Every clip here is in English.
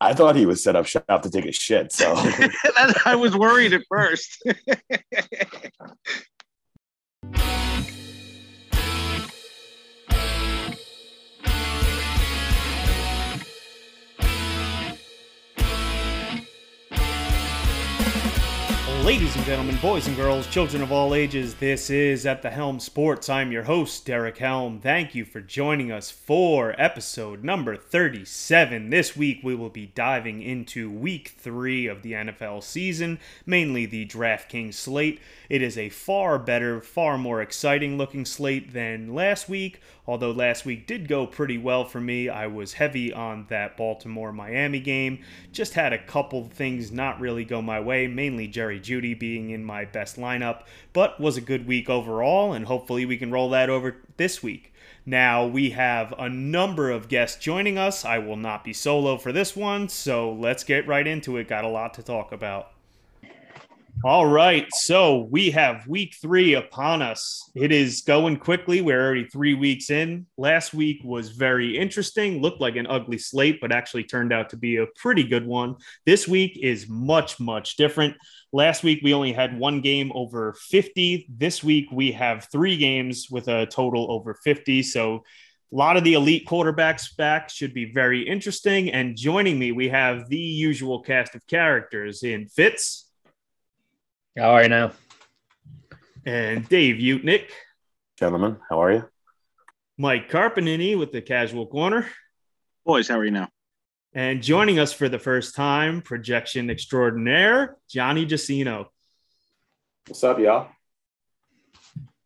I, thought he was set up shop to take a shit. So I was worried at first. Ladies and gentlemen, boys and girls, children of all ages, this is At the Helm Sports. I'm your host, Derek Helm. Thank you for joining us for episode number 37. This week we will be diving into week three of the NFL season, mainly the DraftKings slate. It is a far better, far more exciting looking slate than last week. Although last week did go pretty well for me, I was heavy on that Baltimore Miami game. Just had a couple things not really go my way, mainly Jerry Jeudy being in my best lineup, but was a good week overall, and hopefully we can roll that over this week. Now, we have a number of guests joining us. I will not be solo for this one, so let's get right into it. Got a lot to talk about. All right. So we have week three upon us. It is going quickly. We're already three weeks in. Last week was very interesting, looked like an ugly slate, but actually turned out to be a pretty good one. This week is much, much different. Last week, we only had one game over 50. This week, we have three games with a total over 50. So a lot of the elite quarterbacks back should be very interesting. And joining me, we have the usual cast of characters in Fitz. How are you now? And Dave Utnick. Gentlemen, how are you? Mike Carpanini with the Casual Corner. Boys, how are you now? And joining us for the first time, projection extraordinaire, Johnny Jusino. What's up, y'all?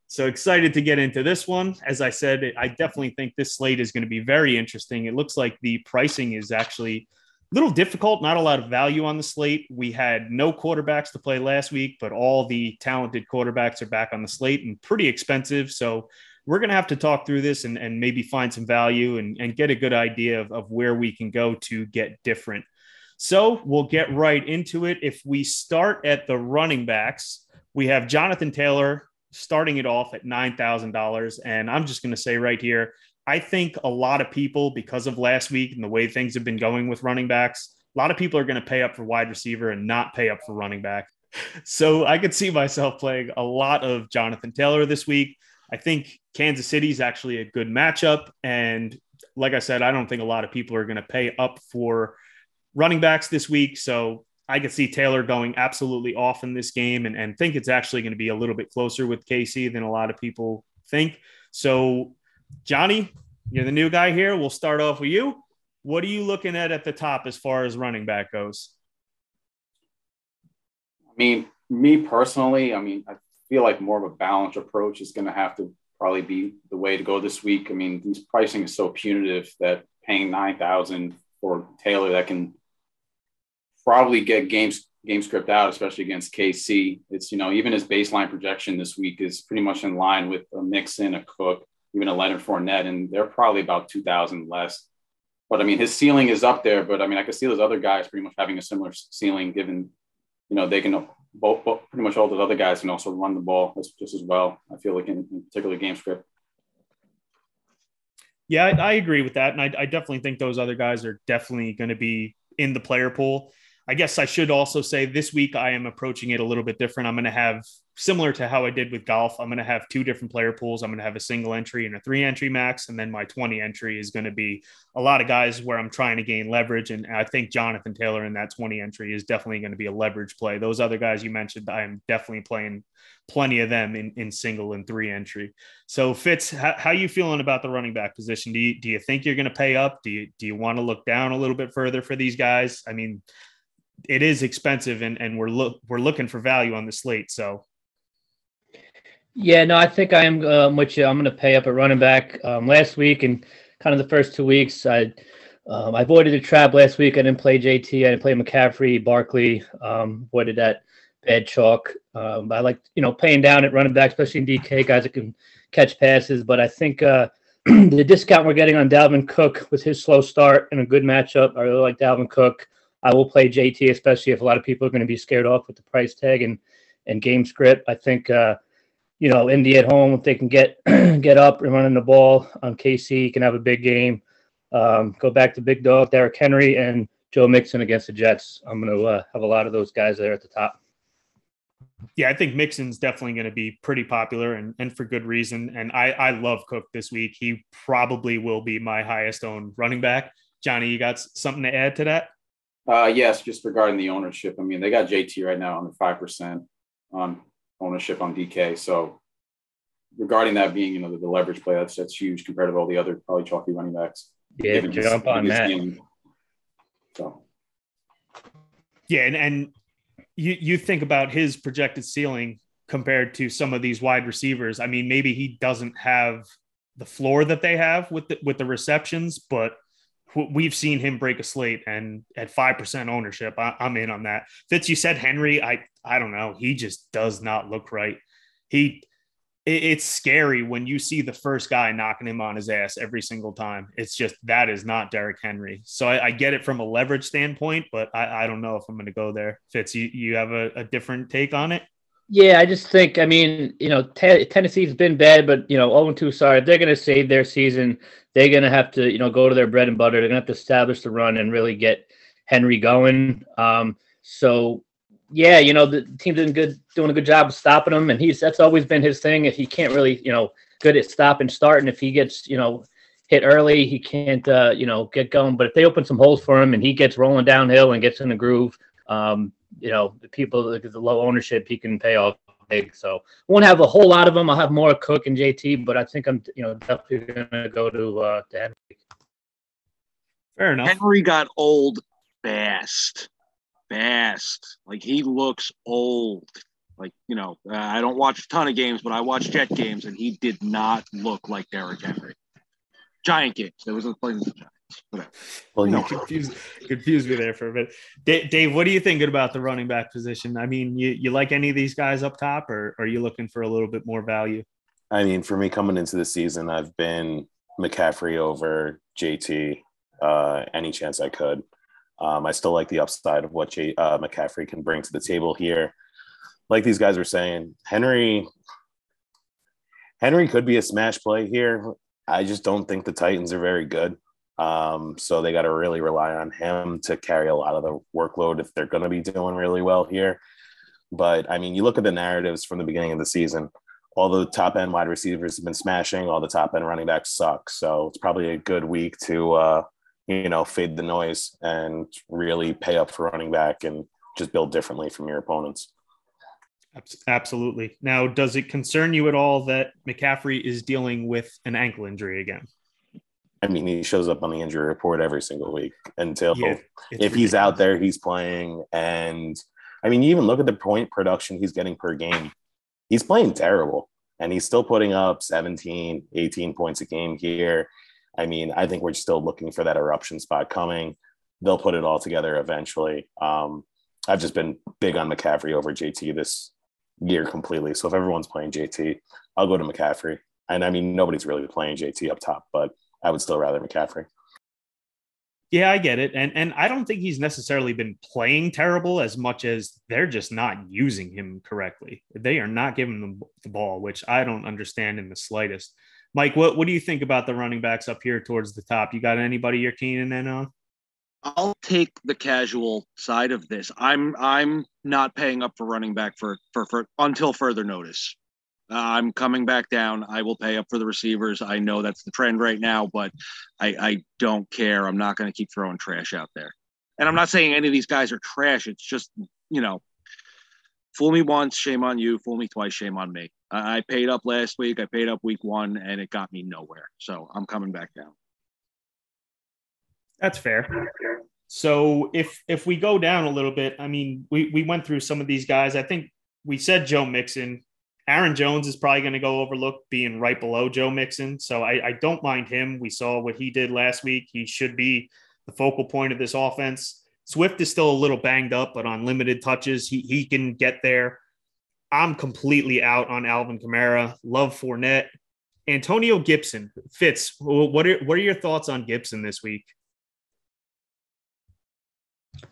So excited to get into this one. As I said, I definitely think this slate is going to be very interesting. It looks like the pricing is actually little difficult, not a lot of value on the slate. We had no quarterbacks to play last week, but all the talented quarterbacks are back on the slate and pretty expensive. So we're going to have to talk through this and, and maybe find some value and, and get a good idea of, of where we can go to get different. So we'll get right into it. If we start at the running backs, we have Jonathan Taylor starting it off at $9,000. And I'm just going to say right here, I think a lot of people, because of last week and the way things have been going with running backs, a lot of people are going to pay up for wide receiver and not pay up for running back. So I could see myself playing a lot of Jonathan Taylor this week. I think Kansas City is actually a good matchup. And like I said, I don't think a lot of people are going to pay up for running backs this week. So I could see Taylor going absolutely off in this game and, and think it's actually going to be a little bit closer with KC than a lot of people think. So Johnny, you're the new guy here. We'll start off with you. What are you looking at at the top as far as running back goes? I mean, me personally, I mean, I feel like more of a balanced approach is going to have to probably be the way to go this week. I mean, these pricing is so punitive that paying nine thousand for Taylor that can probably get games game script out, especially against KC. It's you know even his baseline projection this week is pretty much in line with a Mixon, a Cook, even a Leonard Fournette, and they're probably about 2,000 less. But I mean, his ceiling is up there. But I mean, I could see those other guys pretty much having a similar ceiling, given you know they can both, both pretty much all those other guys can also run the ball just, as well. I feel like in, in particular game script. Yeah, I, I agree with that, and I, I definitely think those other guys are definitely going to be in the player pool. I guess I should also say this week I am approaching it a little bit different. I'm going to have similar to how I did with golf. I'm going to have two different player pools. I'm going to have a single entry and a three entry max. And then my 20 entry is going to be a lot of guys where I'm trying to gain leverage. And I think Jonathan Taylor in that 20 entry is definitely going to be a leverage play. Those other guys you mentioned, I'm definitely playing plenty of them in, in single and three entry. So Fitz, how, how you feeling about the running back position? Do you, do you think you're going to pay up? Do you, do you want to look down a little bit further for these guys? I mean, it is expensive and, and we're look we're looking for value on the slate. So yeah, no, I think I am um. I'm going to pay up at running back. Um, last week and kind of the first two weeks, I um, I avoided the trap last week. I didn't play JT. I didn't play McCaffrey, Barkley. Um, avoided that bad chalk. Um, I like you know paying down at running back, especially in DK guys that can catch passes. But I think uh, the discount we're getting on Dalvin Cook with his slow start and a good matchup, I really like Dalvin Cook. I will play JT, especially if a lot of people are going to be scared off with the price tag and and game script. I think uh, you know Indy at home if they can get get up and running the ball on KC, can have a big game. Um, go back to big dog Derrick Henry and Joe Mixon against the Jets. I'm going to uh, have a lot of those guys there at the top. Yeah, I think Mixon's definitely going to be pretty popular and, and for good reason. And I, I love Cook this week. He probably will be my highest owned running back. Johnny, you got something to add to that? Uh, yes, just regarding the ownership. I mean, they got JT right now under five percent on ownership on DK. So regarding that being, you know, the, the, leverage play, that's that's huge compared to all the other probably chalky running backs. Yeah, jump on that. So yeah, and, and you you think about his projected ceiling compared to some of these wide receivers. I mean, maybe he doesn't have the floor that they have with the, with the receptions, but we've seen him break a slate and at 5% ownership I, am in on that fitz you said henry i i don't know. He just does not look right. He it, it's scary when you see the first guy knocking him on his ass every single time. It's just that is not Derrick henry. So i, I get it from a leverage standpoint but i, I don't know if i'm going to go there. Fitz you, you have a, a different take on it? Yeah, I just think, I mean, you know, t- Tennessee's been bad, but, you know, 0 2, sorry, If they're going to save their season. They're going to have to, you know, go to their bread and butter. They're going to have to establish the run and really get Henry going. Um, so, yeah, you know, the team doing good, doing a good job of stopping him, and he's that's always been his thing. If he can't really, you know, good at stop and start, and if he gets, you know, hit early, he can't, uh, you know, get going. But if they open some holes for him and he gets rolling downhill and gets in the groove, um, you know, the people, the low ownership, he can pay off big. So won't have a whole lot of them. I'll have more Cook and JT, but I think I'm you know definitely gonna go to uh, to Henry. Fair enough. Henry got old fast, fast. Like he looks old. Like you know, uh, I don't watch a ton of games, but I watch Jet games, and he did not look like Derrick Henry. Giant games. There was a playing the Giants. Well, you confused, confused me there for a bit. Dave, Dave, what are you thinking about the running back position? I mean, you, you like any of these guys up top, or, or are you looking for a little bit more value? I mean, for me coming into the season, I've been McCaffrey over JT uh, any chance I could. Um, I still like the upside of what uh, McCaffrey can bring to the table here. Like these guys were saying, Henry Henry could be a smash play here. I just don't think the Titans are very good. Um, so they got to really rely on him to carry a lot of the workload if they're going to be doing really well here. But I mean, you look at the narratives from the beginning of the season. All the top end wide receivers have been smashing. All the top end running backs suck. So it's probably a good week to, uh, you know, fade the noise and really pay up for running back and just build differently from your opponents. Absolutely. Now, does it concern you at all that McCaffrey is dealing with an ankle injury again? I mean, he shows up on the injury report every single week until yeah, if ridiculous. he's out there, he's playing. And I mean, you even look at the point production he's getting per game. He's playing terrible and he's still putting up 17, 18 points a game here. I mean, I think we're still looking for that eruption spot coming. They'll put it all together eventually. Um, I've just been big on McCaffrey over JT this year completely. So if everyone's playing JT, I'll go to McCaffrey. And I mean, nobody's really playing JT up top, but I would still rather McCaffrey. Yeah, I get it. And and I don't think he's necessarily been playing terrible as much as they're just not using him correctly. They are not giving them the ball, which I don't understand in the slightest. Mike, what, what do you think about the running backs up here towards the top? You got anybody you're keening in on? I'll take the casual side of this. I'm I'm not paying up for running back for for, for until further notice. Uh, I'm coming back down. I will pay up for the receivers. I know that's the trend right now, but I, I don't care. I'm not going to keep throwing trash out there. And I'm not saying any of these guys are trash. It's just, you know, fool me once, shame on you. Fool me twice, shame on me. I, paid up last week. I paid up week one, and it got me nowhere. So I'm coming back down. That's fair. So if if we go down a little bit, I mean, we we went through some of these guys. I think we said Joe Mixon. Aaron Jones is probably going to go overlooked being right below Joe Mixon. So I, I, don't mind him. We saw what he did last week. He should be the focal point of this offense. Swift is still a little banged up, but on limited touches, he, he can get there. I'm completely out on Alvin Kamara. Love Fournette. Antonio Gibson fits. What are what are your thoughts on Gibson this week?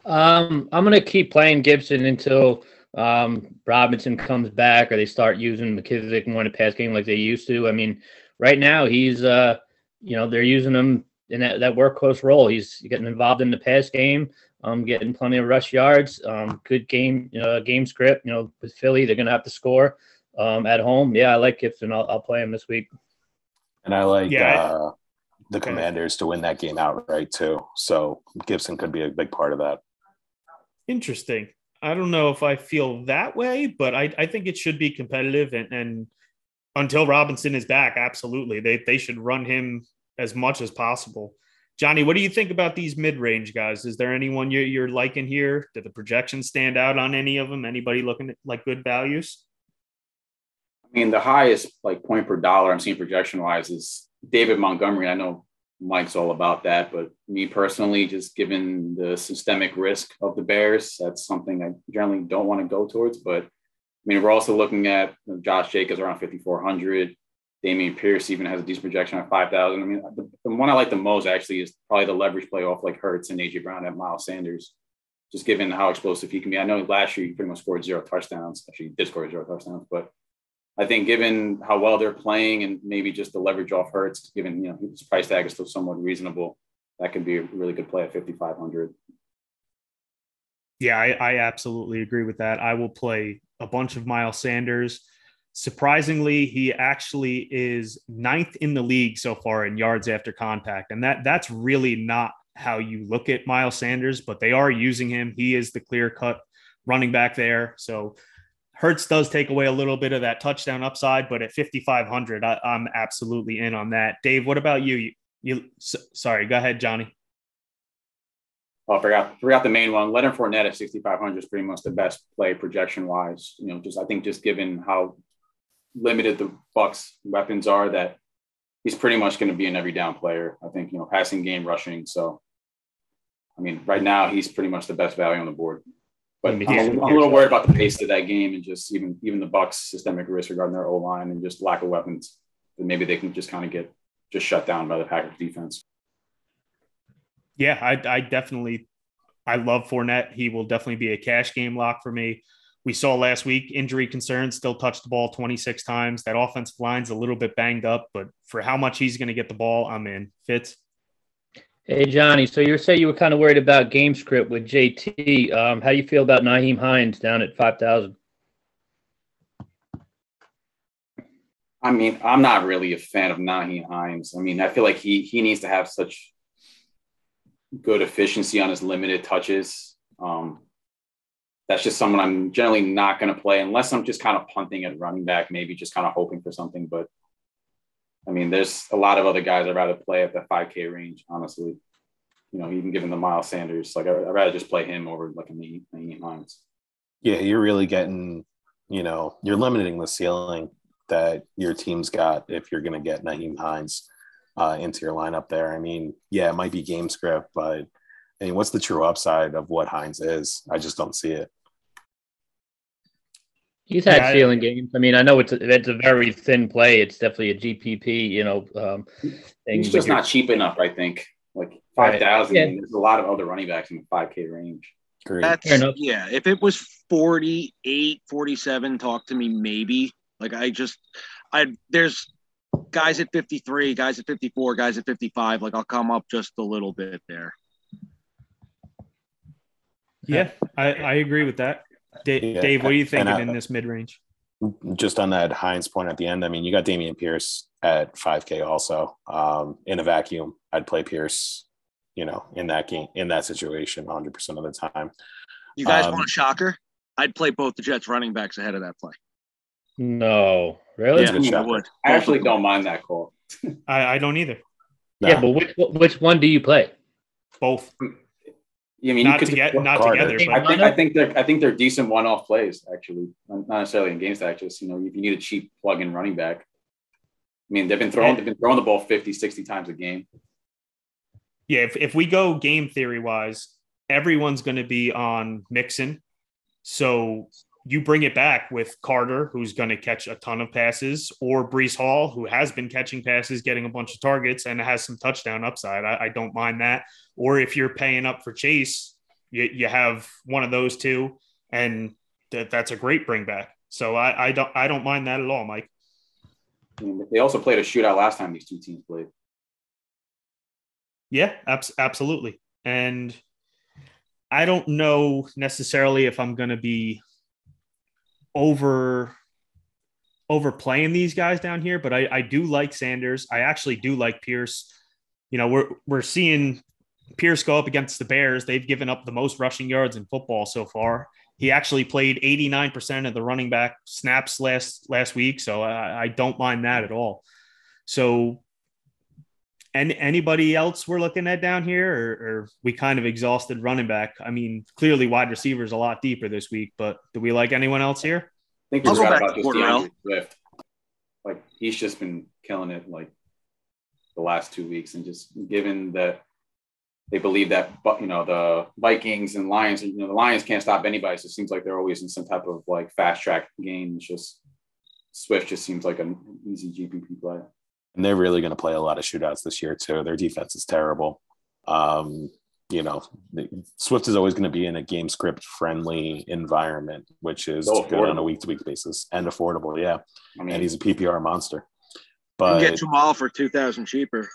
Um, I'm gonna keep playing Gibson until um, Robinson comes back or they start using McKissic more in a pass game like they used to. I mean, right now he's uh, you know, they're using him in that, that workhorse role. He's getting involved in the pass game, um, getting plenty of rush yards, um, good game, uh, game script. You know, with Philly, they're going to have to score um, at home. Yeah, I like Gibson. I'll, I'll play him this week. And I like yeah, uh, the. Commanders to win that game outright too. So Gibson could be a big part of that. Interesting. I don't know if I feel that way, but I, I think it should be competitive and, and until Robinson is back, absolutely. They they should run him as much as possible. Johnny, what do you think about these mid-range guys? Is there anyone you're, you're liking here? Did the projections stand out on any of them? Anybody looking at like good values? I mean, the highest like point per dollar I'm seeing projection wise is David Montgomery. I know Mike's all about that, but me personally, just given the systemic risk of the Bears, that's something I generally don't want to go towards. But I mean, we're also looking at Josh Jacobs around 5,400. Dameon Pierce even has a decent projection at 5,000. I mean, the, the, one I like the most actually is probably the leverage play off like Hurts and AJ Brown at Miles Sanders, just given how explosive he can be. I know last year he pretty much scored zero touchdowns. Actually, did score zero touchdowns, but I think given how well they're playing and maybe just the leverage off Hurts, given you know his price tag is still somewhat reasonable, that could be a really good play at 5,500. Yeah, I, I absolutely agree with that. I will play a bunch of Miles Sanders. Surprisingly, he actually is ninth in the league so far in yards after contact, and that that's really not how you look at Miles Sanders, but they are using him. He is the clear cut running back there. So Hurts does take away a little bit of that touchdown upside, but at 5,500, I, am absolutely in on that. Dave, what about you? You, you sorry, go ahead, Johnny. Oh, I forgot, forgot the main one. Leonard Fournette at 6,500 is pretty much the best play projection wise. You know, just I think just given how limited the Bucs' weapons are, that he's pretty much going to be an every down player. I think you know, passing game, rushing. So, I mean, right now he's pretty much the best value on the board. But I'm, a, I'm a little worried about the pace of that game and just even even the Bucs' systemic risk regarding their O line and just lack of weapons. That maybe they can just kind of get just shut down by the Packers defense. Yeah, I, I definitely I love Fournette. He will definitely be a cash game lock for me. We saw last week injury concerns, still touched the ball 26 times. That offensive line's a little bit banged up, but for how much he's going to get the ball, I'm in. Fitz? Hey Johnny, so you were saying you were kind of worried about game script with JT. Um, how do you feel about Nyheim Hines down at five thousand? I mean, I'm not really a fan of Nyheim Hines. I mean, I feel like he he needs to have such good efficiency on his limited touches. Um, that's just someone I'm generally not going to play unless I'm just kind of punting at running back, maybe just kind of hoping for something. But I mean, there's a lot of other guys I'd rather play at the 5K range, honestly. You know, even given the Miles Sanders, like I'd rather just play him over like a Nyheim Hines. Yeah, you're really getting, you know, you're limiting the ceiling that your team's got if you're going to get Nyheim Hines uh, into your lineup there. I mean, yeah, it might be game script, but I mean, what's the true upside of what Hines is? I just don't see it. He's had yeah, ceiling games. I mean, I know it's a, it's a very thin play. It's definitely a GPP, you know. Um, thing. He's just not cheap enough, I think. Like five thousand. Right. Yeah. There's a lot of other running backs in the five K range. That's yeah. If it was 48, 47, talk to me maybe. Like I just, I there's guys at 53, guys at 54, guys at 55. Like I'll come up just a little bit there. Yeah, I, I agree with that. Dave, yeah. Dave what are you thinking I, in this mid range? Just on that Hines point at the end, I mean, you got Dameon Pierce at 5K also. Um, in a vacuum, I'd play Pierce, you know, in that game, in that situation 100% of the time. You guys um, want a shocker? I'd play both the Jets running backs ahead of that play. No, really? Yeah, I would. I actually don't mind that call. I, I don't either. No. Yeah, but which which one do you play? Both. I mean, not, to get, not together. But. I think I think they're I think they're decent one-off plays actually, not necessarily in game stack. Just you know, if you need a cheap plug-in running back, I mean, they've been throwing they've been throwing the ball 50, 60 times a game. Yeah, if if we go game theory wise, everyone's going to be on Mixon, so you bring it back with Carter, who's going to catch a ton of passes, or Breece Hall, who has been catching passes, getting a bunch of targets, and has some touchdown upside. I, I don't mind that. Or if you're paying up for Chase, you, you have one of those two, and that, that's a great bring back. So I, I don't I don't mind that at all, Mike. They also played a shootout last time these two teams played. Yeah, abs- absolutely. And I don't know necessarily if I'm going to be over overplaying these guys down here, but I, I do like Sanders. I actually do like Pierce. You know, we're we're seeing Pierce go up against the Bears. They've given up the most rushing yards in football so far. He actually played 89% of the running back snaps last last week, so I, I don't mind that at all. So, and anybody else we're looking at down here, or, or we kind of exhausted running back? I mean, clearly wide receivers a lot deeper this week, but do we like anyone else here? I think you forgot about just D'Andre Swift. Like he's just been killing it like the last two weeks, and just given that they believe that but you know the Vikings and Lions, you know the Lions can't stop anybody, so it seems like they're always in some type of like fast track game. It's just Swift just seems like an easy GPP play. And they're really going to play a lot of shootouts this year too. Their defense is terrible. Um, you know, Swift is always going to be in a game script friendly environment, which is so good on a week to week basis and affordable. Yeah. I mean, and he's a PPR monster. But get Jamaal for 2000 cheaper.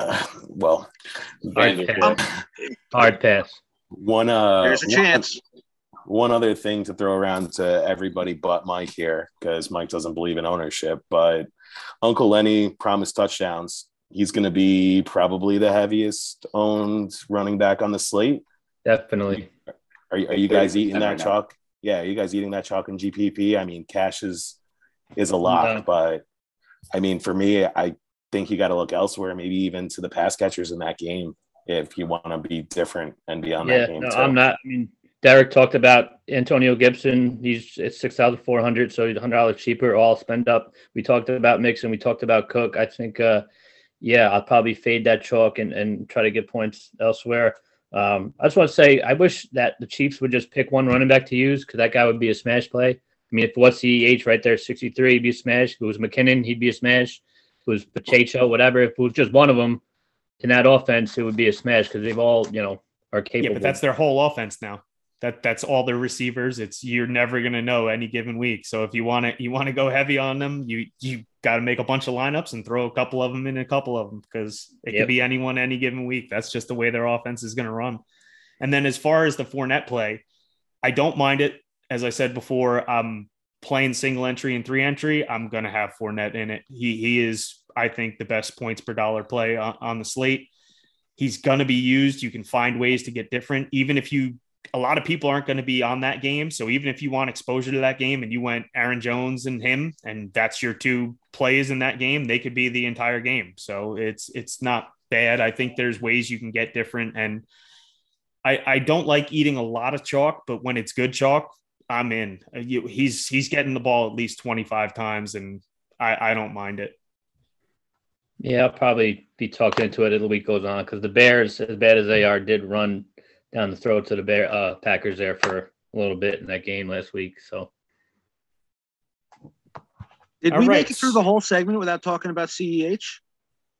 Uh, well, hard pass. hard pass. One, uh, there's a one, chance. One other thing to throw around to everybody but Mike here, because Mike doesn't believe in ownership, but Uncle Lenny promised touchdowns he's going to be probably the heaviest owned running back on the slate. Definitely. Are, are you guys eating that chalk? Yeah, are you guys eating that chalk in GPP? I mean, cash is is a lot, but I mean, for me, I think you got to look elsewhere, maybe even to the pass catchers in that game if you want to be different and be on yeah, that game. No, too. I'm not. I mean, Derek talked about Antonio Gibson. He's at six thousand four hundred, so he's hundred dollars cheaper. All spend up. We talked about Mixon. We talked about Cook. I think uh, yeah, I'll probably fade that chalk and, and try to get points elsewhere. Um, I just want to say I wish that the Chiefs would just pick one running back to use because that guy would be a smash play. I mean, if it was CEH right there, 63, he'd be a smash. If it was McKinnon, he'd be a smash. If it was Pacheco, whatever. If it was just one of them in that offense, it would be a smash because they've all, you know, are capable. Yeah, but that's their whole offense now that that's all their receivers. It's you're never going to know any given week. So if you want to you want to go heavy on them, you you got to make a bunch of lineups and throw a couple of them in a couple of them because it yep. could be anyone any given week. That's just the way their offense is going to run. And then as far as the Fournette play, I don't mind it. As I said before, I'm playing single entry and three entry. I'm going to have Fournette in it. He he is I think the best points per dollar play on, on the slate. He's going to be used. You can find ways to get different, even if you a lot of people aren't going to be on that game. So even if you want exposure to that game and you went Aaron Jones and him, and that's your two plays in that game, they could be the entire game. So it's it's not bad. I think there's ways you can get different. And I I don't like eating a lot of chalk, but when it's good chalk, I'm in. Uh, he's he's getting the ball at least 25 times, and I I don't mind it. Yeah, I'll probably be talked into it as the week goes on because the Bears, as bad as they are, did run down the throat to the Bear uh, Packers there for a little bit in that game last week. So, did All we right. make it through the whole segment without talking about CEH?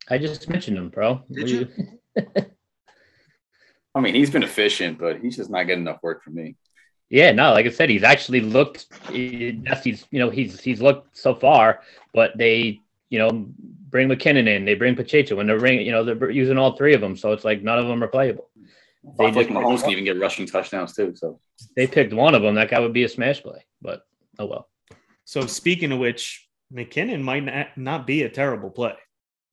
I just mentioned him, bro. Did you? I mean, he's been efficient, but he's just not getting enough work for me. Yeah, no, like I said, he's actually looked. Yes, he's you know he's he's looked so far, but they you know bring McKinnon in, they bring Pacheco, and they're bring you know they're using all three of them, so it's like none of them are playable. They like Mahomes can even get rushing touchdowns too. So they picked one of them. That guy would be a smash play, but oh well. So speaking of which, McKinnon might not be a terrible play.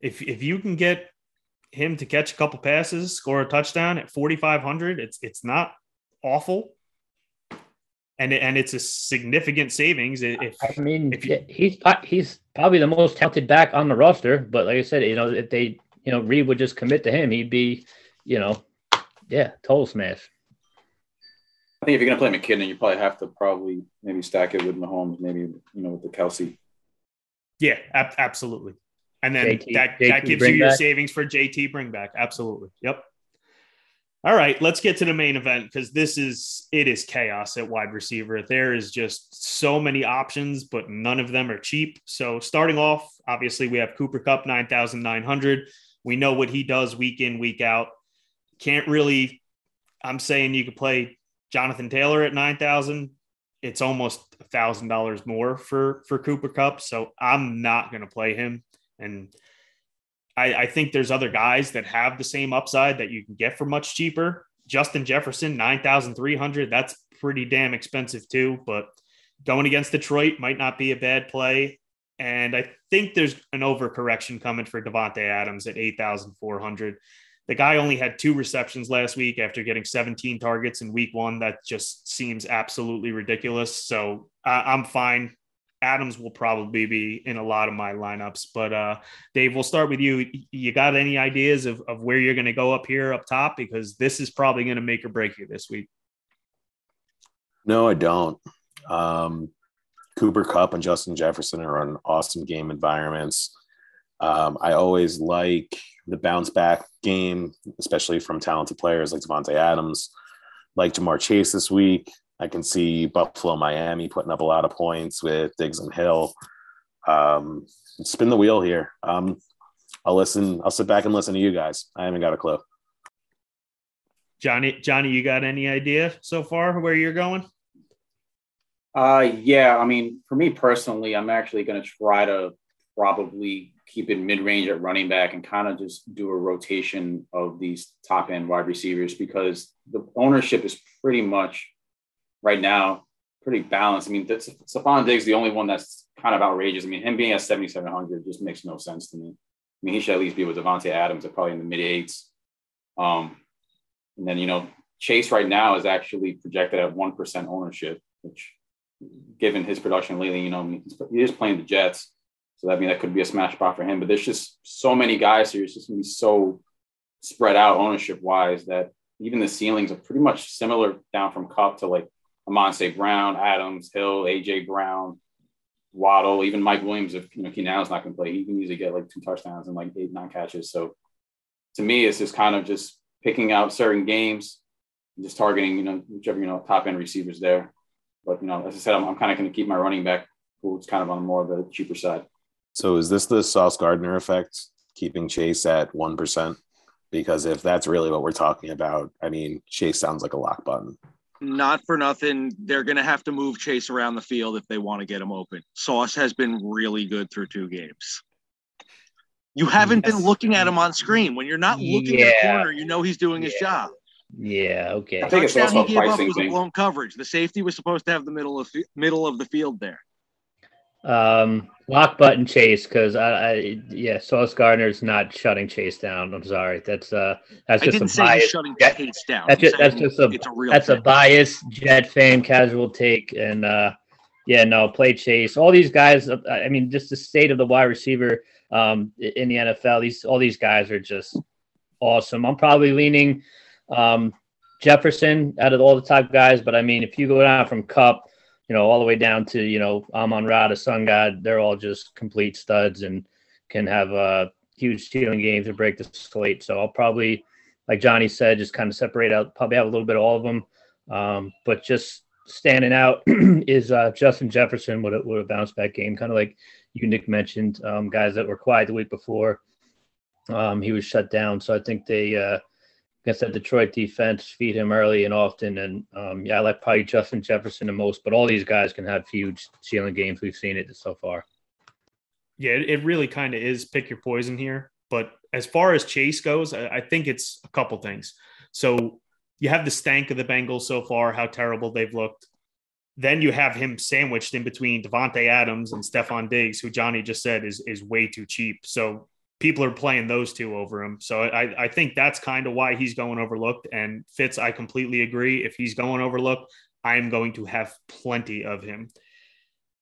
If if you can get him to catch a couple passes, score a touchdown at 4500, it's it's not awful. And, and it's a significant savings. If I mean, if you, he's he's probably the most talented back on the roster, but like I said, you know, if they, you know, Reid would just commit to him, he'd be, you know, yeah, total smash. I think if you're going to play McKinnon, you probably have to probably maybe stack it with Mahomes, maybe you know with the Kelce. Yeah, ab- absolutely. And then JT, that JT that gives you your back. savings for JT bring back. Absolutely. Yep. All right, let's get to the main event because this is it is chaos at wide receiver. There is just so many options, but none of them are cheap. So starting off, obviously we have Cooper Kupp nine thousand nine hundred. We know what he does week in week out. Can't really. I'm saying you could play Jonathan Taylor at nine thousand. It's almost a thousand dollars more for for Cooper Kupp. So I'm not going to play him. And I, I think there's other guys that have the same upside that you can get for much cheaper. Justin Jefferson, 9,300. That's pretty damn expensive too, but going against Detroit might not be a bad play. And I think there's an overcorrection coming for Davante Adams at 8,400. The guy only had two receptions last week after getting 17 targets in week one. That just seems absolutely ridiculous. So uh, I'm fine. Adams will probably be in a lot of my lineups. But uh, Dave, we'll start with you. You got any ideas of, of where you're going to go up here up top? Because this is probably going to make or break you this week. No, I don't. Um, Cooper Kupp and Justin Jefferson are on awesome game environments. Um, I always like the bounce back game, especially from talented players like Davante Adams, like Ja'Marr Chase this week. I can see Buffalo, Miami putting up a lot of points with Diggs and Hill. Um, spin the wheel here. Um, I'll listen. I'll sit back and listen to you guys. I haven't got a clue. Johnny, Johnny, you got any idea so far where you're going? Uh, yeah. I mean, for me personally, I'm actually going to try to probably keep it mid range at running back and kind of just do a rotation of these top end wide receivers because the ownership is pretty much right now pretty balanced. I mean, Stefon Diggs is the only one that's kind of outrageous. I mean, him being at 7,700 just makes no sense to me. I mean, he should at least be with Davante Adams at probably in the mid eights. Um, and then, you know, Chase right now is actually projected at 1% ownership, which given his production lately, you know, he is playing the Jets. So that I mean that could be a smash spot for him. But there's just so many guys here. It's just gonna be so spread out ownership wise that even the ceilings are pretty much similar down from Kupp to like Amon St. Brown, Adams, Hill, AJ Brown, Waddle, even Mike Williams, if you know Keenan Allen's not gonna play, he can usually get like two touchdowns and like eight, nine catches. So to me, it's just kind of just picking out certain games, just targeting, you know, whichever, you know, top end receivers there. But you know, as I said, I'm, I'm kind of going to keep my running back who's kind of on more of the cheaper side. So is this the Sauce Gardner effect, keeping Chase at one percent? Because if that's really what we're talking about, I mean, Chase sounds like a lock button. Not for nothing, they're going to have to move Chase around the field if they want to get him open. Sauce has been really good through two games. You haven't yes. been looking at him on screen. When you're not looking yeah. at the corner, you know he's doing his job. Yeah, okay. I think touchdown he gave up was a blown coverage. The safety was supposed to have the middle of middle of the field there. Um, lock button chase because I, I, yeah, Sauce Gardner's not shutting Chase down. I'm sorry, that's uh, that's just a bias. shutting Chase down. That's, just, that's just a, it's a real that's thing. a bias Jet fan casual take, and uh, yeah, no, play Chase. All these guys, uh, I mean, just the state of the wide receiver um in the NFL. These all these guys are just awesome. I'm probably leaning um, Jefferson out of all the top guys, but I mean, if you go down from Kupp, you know, all the way down to you know Amon Ra, the Sun God, they're all just complete studs and can have uh, huge stealing games to break the slate. So I'll probably, like Johnny said, just kind of separate out. Probably have a little bit of all of them, um, but just standing out is uh, Justin Jefferson with a, with a bounce back game, kind of like Utnick mentioned, um, guys that were quiet the week before. Um, he was shut down, so I think they. Uh, against that Detroit defense, feed him early and often. And um, yeah, I like probably Justin Jefferson the most, but all these guys can have huge ceiling games. We've seen it so far. Yeah, it really kind of is pick your poison here. But as far as Chase goes, I think it's a couple things. So you have the stank of the Bengals so far, how terrible they've looked. Then you have him sandwiched in between Davante Adams and Stefon Diggs, who Johnny just said is is way too cheap. So people are playing those two over him. So I, I think that's kind of why he's going overlooked. And Fitz, I completely agree. If he's going overlooked, I am going to have plenty of him.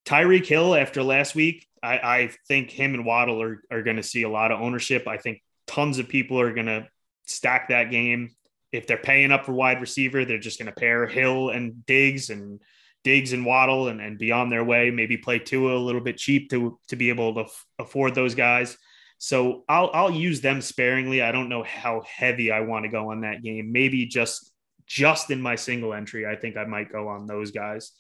Tyreek Hill, after last week, I, I think him and Waddle are, are going to see a lot of ownership. I think tons of people are going to stack that game. If they're paying up for wide receiver, they're just going to pair Hill and Diggs and Diggs and Waddle and, and be on their way. Maybe play Tua a little bit cheap to, to be able to f- afford those guys. So I'll I'll use them sparingly. I don't know how heavy I want to go on that game. Maybe just just in my single entry, I think I might go on those guys.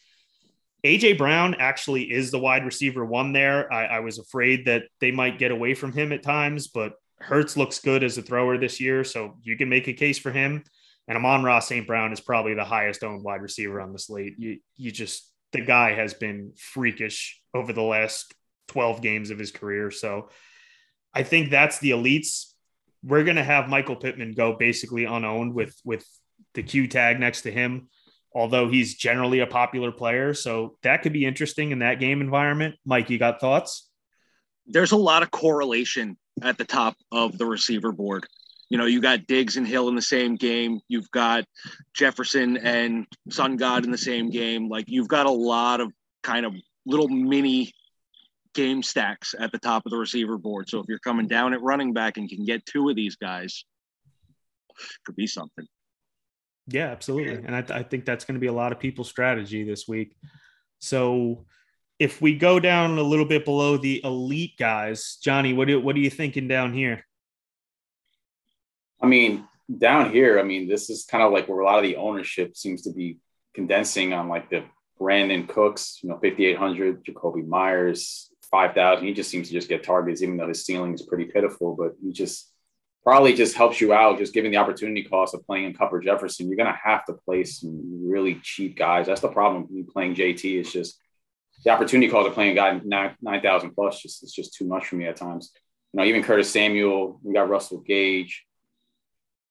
AJ Brown actually is the wide receiver one there. I, I was afraid that they might get away from him at times, but Hurts looks good as a thrower this year, so you can make a case for him. And Amon Ra St. Brown is probably the highest owned wide receiver on the slate. You you just the guy has been freakish over the last 12 games of his career. So I think that's the elites. We're gonna have Michael Pittman go basically unowned with with the Q tag next to him, although he's generally a popular player. So that could be interesting in that game environment. Mike, you got thoughts? There's a lot of correlation at the top of the receiver board. You know, you got Diggs and Hill in the same game. You've got Jefferson and Sun God in the same game. Like you've got a lot of kind of little mini game stacks at the top of the receiver board. So if you're coming down at running back and you can get two of these guys, could be something. Yeah, absolutely. And I, th- I think that's going to be a lot of people's strategy this week. So if we go down a little bit below the elite guys, Johnny, what do, what are you thinking down here? I mean, down here, I mean, this is kind of like where a lot of the ownership seems to be condensing on like the Brandin Cooks, you know, 5,800, Jakobi Meyers, 5,000. He just seems to just get targets, even though his ceiling is pretty pitiful, but he just probably just helps you out, just given the opportunity cost of playing in or Jefferson. You're going to have to play some really cheap guys. That's the problem with playing JT. It's just the opportunity cost of playing a guy 9,000 plus just, it's just too much for me at times. You know, even Curtis Samuel, we got Russell Gage.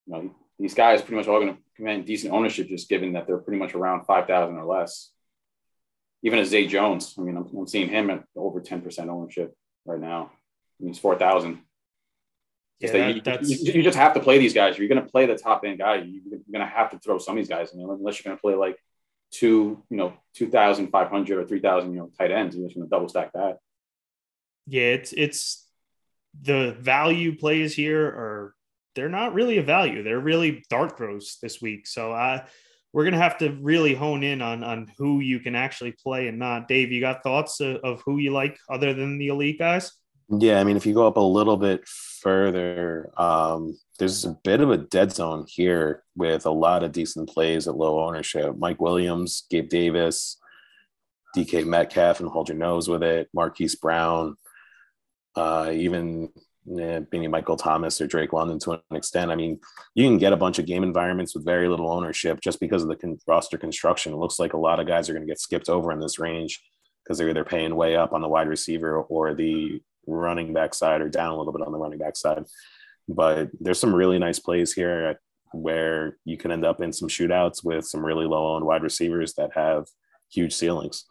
You know, these guys are pretty much all going to command decent ownership, just given that they're pretty much around 5,000 or less even as Zay Jones. I mean, I'm, I'm seeing him at over 10% ownership right now. I mean, he's 4,000. Yeah, that, you, you, you, just have to play these guys. You're going to play the top end guy. You're going to have to throw some of these guys. I mean, unless you're going to play like two, you know, 2,500 or 3,000, you know, tight ends. You're just going to double stack that. Yeah, it's, it's the value plays here are, they're not really a value. They're really dart throws this week. So I, we're going to have to really hone in on on who you can actually play and not. Dave, you got thoughts of, of who you like other than the elite guys? Yeah, I mean, if you go up a little bit further, um, there's a bit of a dead zone here with a lot of decent plays at low ownership. Mike Williams, Gabe Davis, DK Metcalf, and hold your nose with it. Marquise Brown, uh, even yeah, being Michael Thomas or Drake London to an extent. I mean, you can get a bunch of game environments with very little ownership just because of the con- roster construction. It looks like a lot of guys are going to get skipped over in this range because they're either paying way up on the wide receiver or the running back side or down a little bit on the running back side. But there's some really nice plays here where you can end up in some shootouts with some really low owned wide receivers that have huge ceilings.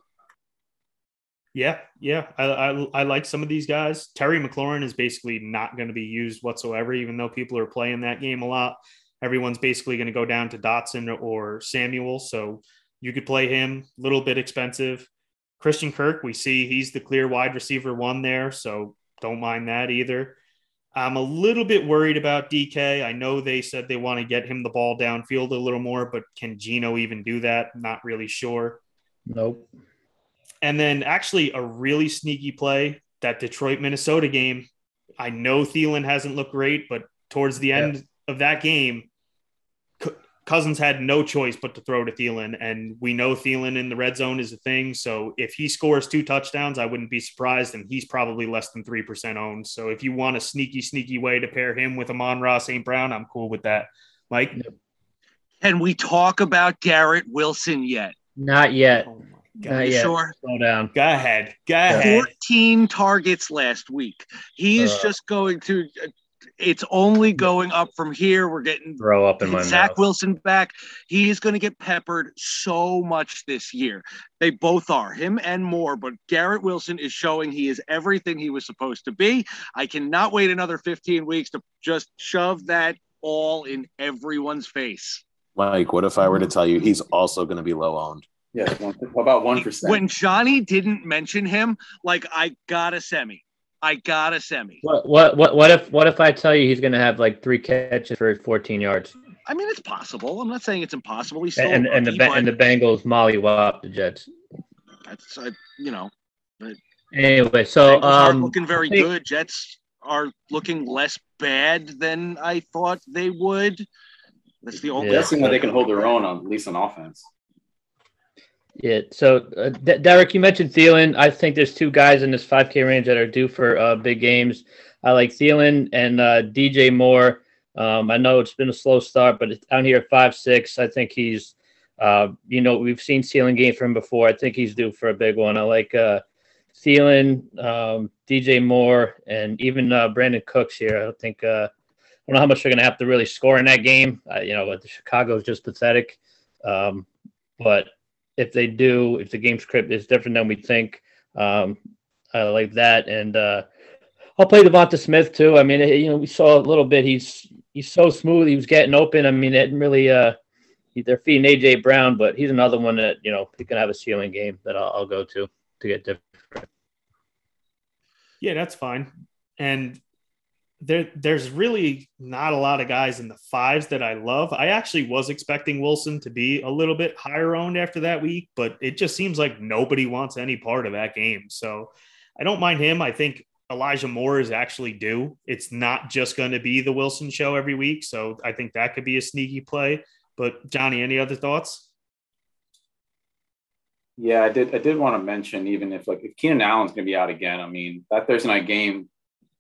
Yeah, yeah, I, I, I like some of these guys. Terry McLaurin is basically not going to be used whatsoever, even though people are playing that game a lot. Everyone's basically going to go down to Dotson or Samuel, so you could play him. A little bit expensive. Christian Kirk, we see he's the clear wide receiver one there, so don't mind that either. I'm a little bit worried about DK. I know they said they want to get him the ball downfield a little more, but can Geno even do that? Not really sure. Nope. And then actually a really sneaky play that Detroit Minnesota game. I know Thielen hasn't looked great, but towards the end yeah. of that game, Cousins had no choice but to throw to Thielen. And we know Thielen in the red zone is a thing. So if he scores two touchdowns, I wouldn't be surprised. And he's probably less than 3% owned. So if you want a sneaky, sneaky way to pair him with Amon Ra St. Brown, I'm cool with that. Mike? Can we talk about Garrett Wilson yet? Not yet. Oh yeah. Sure. Slow down. Go ahead. Go ahead. 14 targets last week. He's uh, just going to. It's only going up from here. We're getting throw up in my Zach mouth. Wilson back. He's going to get peppered so much this year. They both are him and more. But Garrett Wilson is showing he is everything he was supposed to be. I cannot wait another 15 weeks to just shove that all in everyone's face. Mike, what if I were to tell you he's also going to be low owned? Yeah, about one percent. When Johnny didn't mention him, like I got a semi. I got a semi. What what what what if what if I tell you he's going to have like three catches for 14 yards? I mean, it's possible. I'm not saying it's impossible. He's still and and the and the Bengals mollywop the Jets. That's uh, you know. But anyway, so um, looking very think, good. Jets are looking less bad than I thought they would. That's the only. Yeah, that they can hold their own on at least on offense. Yeah. So, uh, D- Derek, you mentioned Thielen. I think there's two guys in this 5K range that are due for uh, big games. I like Thielen and uh, DJ Moore. Um, I know it's been a slow start, but down here at five six, I think he's, uh, you know, we've seen ceiling game from before. I think he's due for a big one. I like uh, Thielen, um, DJ Moore, and even uh, Brandin Cooks here. I don't think uh, I don't know how much they're going to have to really score in that game. You know, but the Chicago is just pathetic. Um, but if they do, if the game script is different than we think, um, I like that. And uh, I'll play Devonta Smith too. I mean, you know, we saw a little bit. He's he's so smooth. He was getting open. I mean, it really. Uh, they're feeding AJ Brown, but he's another one that you know he can have a ceiling game that I'll, I'll go to to get different. Yeah, that's fine. And there, there's really not a lot of guys in the fives that I love. I actually was expecting Wilson to be a little bit higher owned after that week, but it just seems like nobody wants any part of that game. So I don't mind him. I think Elijah Moore is actually due. It's not just going to be the Wilson show every week. So I think that could be a sneaky play. But Johnny, any other thoughts? Yeah, I did. I did want to mention even if like if Keenan Allen's going to be out again, I mean that Thursday night game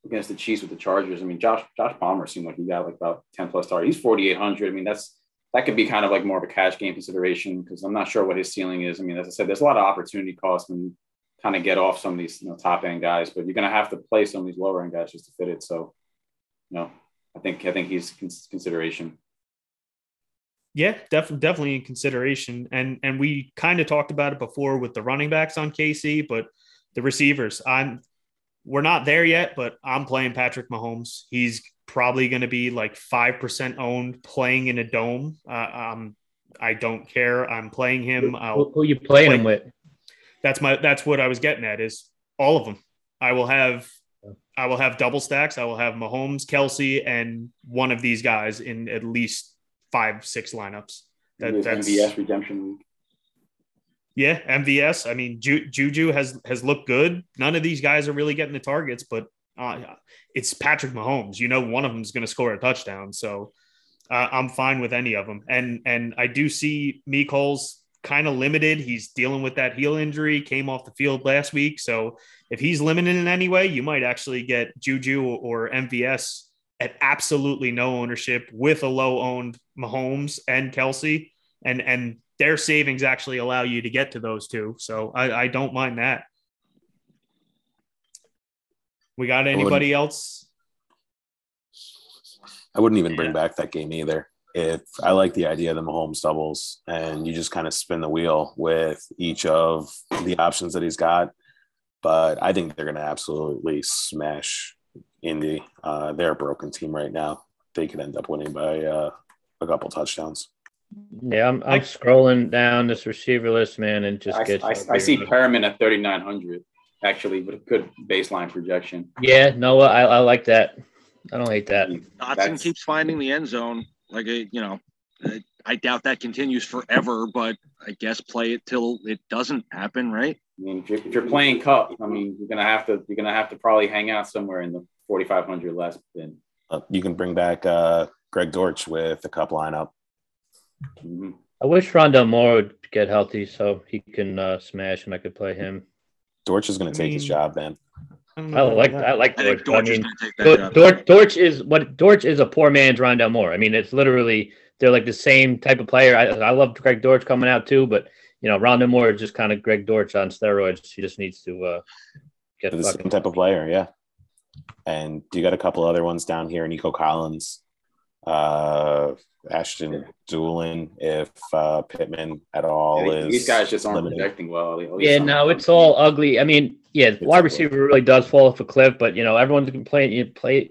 against the Chiefs with the Chargers. I mean Josh Josh Palmer seemed like he got like about ten plus targets. He's forty eight hundred. I mean that's that could be kind of like more of a cash game consideration because I'm not sure what his ceiling is. I mean, as I said, there's a lot of opportunity cost you kind of get off some of these you know, top end guys, but you're going to have to play some of these lower end guys just to fit it. So, you know, I think I think he's consideration. Yeah, definitely, definitely in consideration. And and we kind of talked about it before with the running backs on KC, but the receivers, I'm we're not there yet, but I'm playing Patrick Mahomes. He's probably going to be like five percent owned, playing in a dome. Uh, um, I don't care. I'm playing him. I'll who, who you playing play. him with? That's my. That's what I was getting at. Is all of them. I will have. I will have double stacks. I will have Mahomes, Kelce, and one of these guys in at least five, six lineups. That, that's MVS redemption week. Yeah, MVS. I mean, Ju- Juju has has looked good. None of these guys are really getting the targets, but uh, it's Patrick Mahomes. You know, one of them is going to score a touchdown, so uh, I'm fine with any of them. And and I do see Mecole's kind of limited. He's dealing with that heel injury. Came off the field last week, so if he's limited in any way, you might actually get Juju or MVS at absolutely no ownership with a low owned Mahomes and Kelce, and and their savings actually allow you to get to those two. So I, I don't mind that. We got anybody I else? I wouldn't even bring back that game either. If I like the idea of the Mahomes doubles and you just kind of spin the wheel with each of the options that he's got. But I think they're going to absolutely smash Indy. Uh, they're a broken team right now. They could end up winning by uh, a couple touchdowns. Yeah, I'm, I'm scrolling down this receiver list, man, and just I, get. I, I see Perriman at 3,900, actually, with a good baseline projection. Yeah, no, I, I like that. I don't hate that. Dotson keeps finding the end zone. Like, a, you know, I doubt that continues forever, but I guess play it till it doesn't happen, right? I mean, if you're, if you're playing Kupp, I mean, you're gonna have to you're gonna have to probably hang out somewhere in the 4,500 less than. Uh, you can bring back uh, Greg Dortch with the Kupp lineup. Mm-hmm. I wish Rondale Moore would get healthy so he can uh, smash and I could play him. Dortch is going to take mean, his job, man. I, I like I like Dortch. I, Dortch I mean, Dortch, Dortch is what Dortch is a poor man's Rondale Moore. I mean, it's literally they're like the same type of player. I, I love Greg Dortch coming out too, but you know, Rondale Moore is just kind of Greg Dortch on steroids. He just needs to uh, get the same type of player, yeah. And you got a couple other ones down here, Nico Collins, uh, Ashton Dulin, if uh, Pittman at all yeah, is these guys just aren't limited. projecting well. Yeah, no, it's all ugly. I mean, yeah, it's wide receiver really does fall off a cliff, but you know, everyone's can play. You play,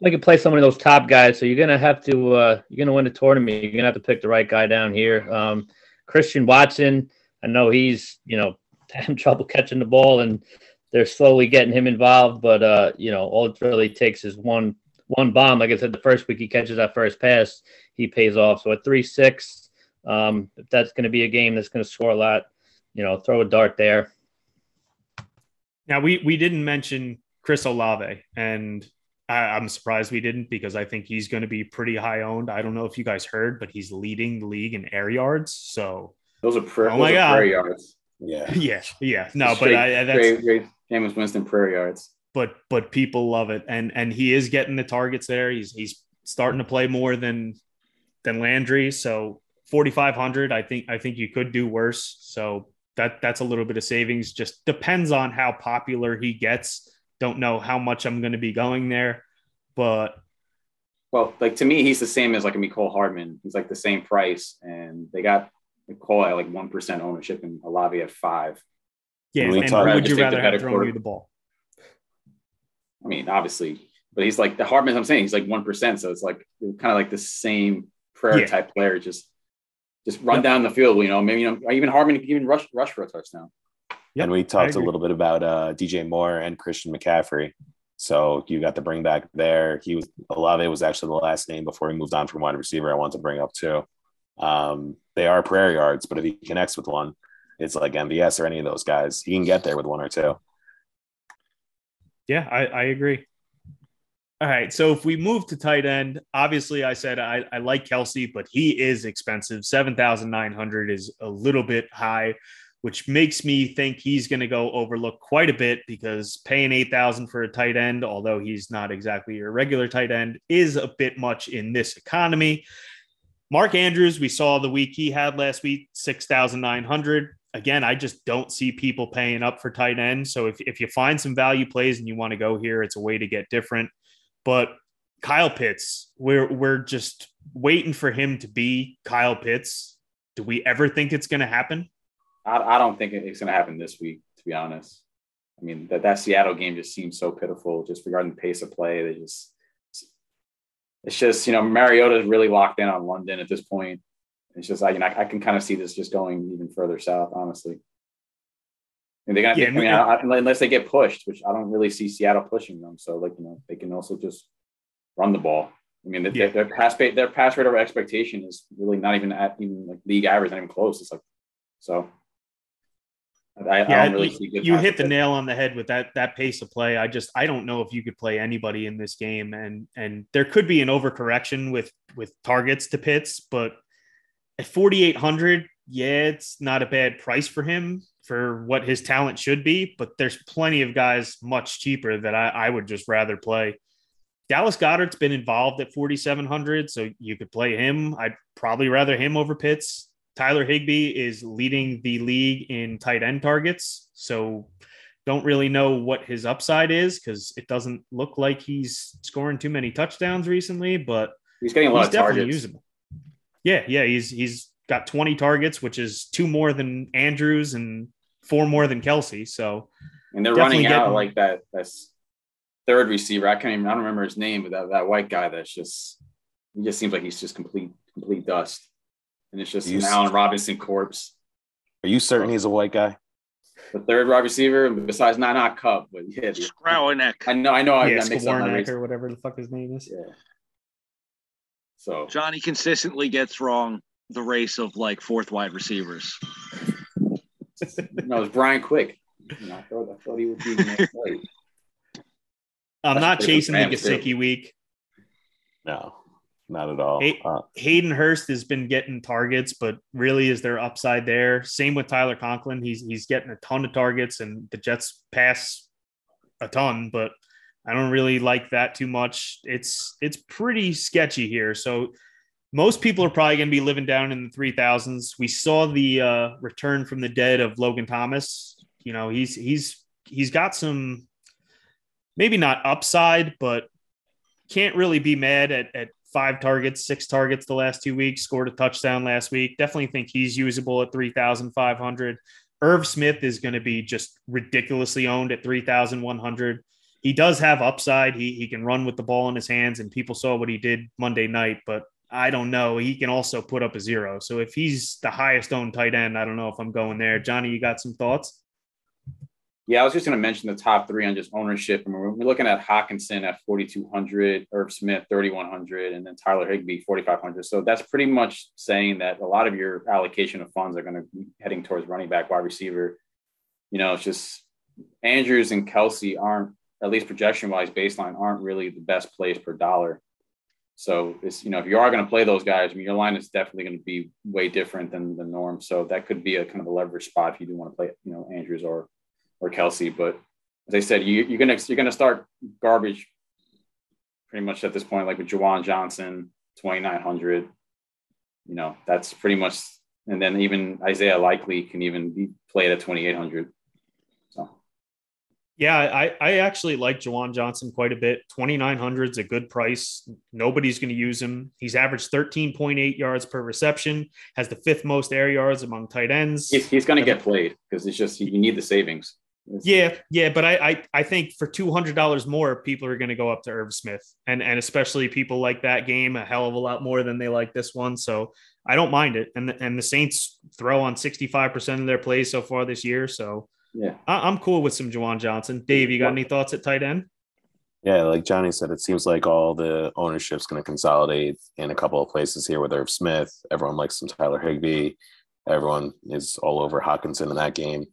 you can play some of those top guys. So you're gonna have to, uh, you're gonna win the tournament. You're gonna have to pick the right guy down here. Um, Christian Watson, I know he's you know having trouble catching the ball, and they're slowly getting him involved. But uh, you know, all it really takes is one one bomb. Like I said, the first week he catches that first pass, he pays off. So at three six, um, if that's going to be a game that's going to score a lot, you know, throw a dart there. Now we we didn't mention Chris Olave, and I, am surprised we didn't because I think he's going to be pretty high owned. I don't know if you guys heard, but he's leading the league in air yards. So those are, pra- oh my God. prayer yards. Yeah, yeah, yeah. No, straight, but I, that's great, great. Jameis Winston prayer yards. But but people love it, and and he is getting the targets there. He's he's starting to play more than than Landry. So 4,500, I think I think you could do worse. So that that's a little bit of savings. Just depends on how popular he gets. Don't know how much I'm going to be going there, but well, like to me, he's the same as like a Mecole Hardman. He's like the same price, and they got Mecole at like one percent ownership and Olave at five. Yeah, and, and would you rather have thrown you the ball? I mean, obviously, but he's like the Hardman. I'm saying he's like one percent, so it's like kind of like the same prayer yeah. type player. Just just run yep. down the field. You know, maybe you know even Hardman can even rush rush for a touchdown. Yep, and we talked a little bit about uh, DJ Moore and Christian McCaffrey. So you got the bring back there. He was Olave was actually the last name before he moved on from wide receiver. I want to bring up too. Um, they are prayer yards, but if he connects with one, it's like MVS or any of those guys. He can get there with one or two. Yeah, I, I agree. All right. So if we move to tight end, obviously I said I, I like Kelce, but he is expensive. 7,900 is a little bit high, which makes me think he's going to go overlook quite a bit because paying 8,000 for a tight end, although he's not exactly your regular tight end, is a bit much in this economy. Mark Andrews, we saw the week he had last week, 6,900 again, I just don't see people paying up for tight end. So if, if you find some value plays and you want to go here, it's a way to get different. But Kyle Pitts, we're we're just waiting for him to be Kyle Pitts. Do we ever think it's going to happen? I, I don't think it's going to happen this week, to be honest. I mean, that, that Seattle game just seems so pitiful, just regarding the pace of play. They just, it's just, you know, Mariota is really locked in on London at this point. It's just like, you know, I, I can kind of see this just going even further south, honestly. And they're gonna, yeah, I mean, I, unless they get pushed, which I don't really see Seattle pushing them. So, like, you know, they can also just run the ball. I mean, yeah. their pass their pass rate over expectation is really not even at even like league average, not even close. It's like so. I, yeah, I don't really see you hit the play. nail on the head with that that pace of play. I just I don't know if you could play anybody in this game, and and there could be an overcorrection with with targets to Pitts, but at 4,800, yeah, it's not a bad price for him for what his talent should be, but there's plenty of guys much cheaper that I, I would just rather play. Dallas Goedert's been involved at 4,700, so you could play him. I'd probably rather him over Pitts. Tyler Higbee is leading the league in tight end targets, so don't really know what his upside is because it doesn't look like he's scoring too many touchdowns recently, but he's getting a lot of targets. Usable. Yeah, yeah, he's he's got 20 targets, which is two more than Andrews and four more than Kelce. So and they're running out like that. That's third receiver. I can't even I don't remember his name, but that, that white guy that's just he just seems like he's just complete complete dust. And it's just an Allen Robinson corpse. Are you certain he's a white guy? The third wide receiver, besides not not Kupp, but yeah, Skowronek. I know, I know. Yeah, I, I mixed up or whatever the fuck his name is. Yeah. So Johnny consistently gets wrong the race of like fourth wide receivers. no, it's Brian Quick. You know, I, thought, I thought he would be next play. I'm not chasing the Gesicki week. No, not at all. Hay- uh, Hayden Hurst has been getting targets, but really, is there upside there? Same with Tyler Conklin. He's he's getting a ton of targets, and the Jets pass a ton, but I don't really like that too much. It's it's pretty sketchy here. So most people are probably going to be living down in the 3000s. We saw the uh, return from the dead of Logan Thomas. You know, he's he's he's got some maybe not upside, but can't really be mad at, at five targets, six targets the last two weeks, scored a touchdown last week. Definitely think he's usable at 3,500. Irv Smith is going to be just ridiculously owned at 3,100 he does have upside. He he can run with the ball in his hands, and people saw what he did Monday night. But I don't know. He can also put up a zero. So if he's the highest owned tight end, I don't know if I'm going there. Johnny, you got some thoughts? Yeah, I was just going to mention the top three on just ownership. and we're, we're looking at Hockenson at 4,200, Irv Smith 3,100, and then Tyler Higbee 4,500. So that's pretty much saying that a lot of your allocation of funds are going to be heading towards running back, wide receiver. You know, it's just Andrews and Kelce aren't at least projection wise baseline aren't really the best plays per dollar. So it's you know if you are going to play those guys, I mean your line is definitely going to be way different than the norm. So that could be a kind of a leverage spot if you do want to play you know Andrews or or Kelce. But as I said, you, you're gonna you're gonna start garbage pretty much at this point, like with Juwan Johnson, 2900. You know that's pretty much and then even Isaiah Likely can even be played at 2,800. Yeah, I, I actually like Juwan Johnson quite a bit. 2,900 is a good price. Nobody's going to use him. He's averaged 13.8 yards per reception, has the fifth most air yards among tight ends. He's, he's going to get uh, played because it's just you need the savings. Yeah, yeah, but I, I I think for two hundred dollars more, people are going to go up to Irv Smith, and and especially people like that game a hell of a lot more than they like this one. So I don't mind it, and the, and the Saints throw on sixty five percent of their plays so far this year. So yeah, I, am cool with some Juwan Johnson. Dave, you got any thoughts at tight end? Yeah, like Johnny said, it seems like all the ownership's going to consolidate in a couple of places here with Irv Smith. Everyone likes some Tyler Higbee. Everyone is all over Hockenson in that game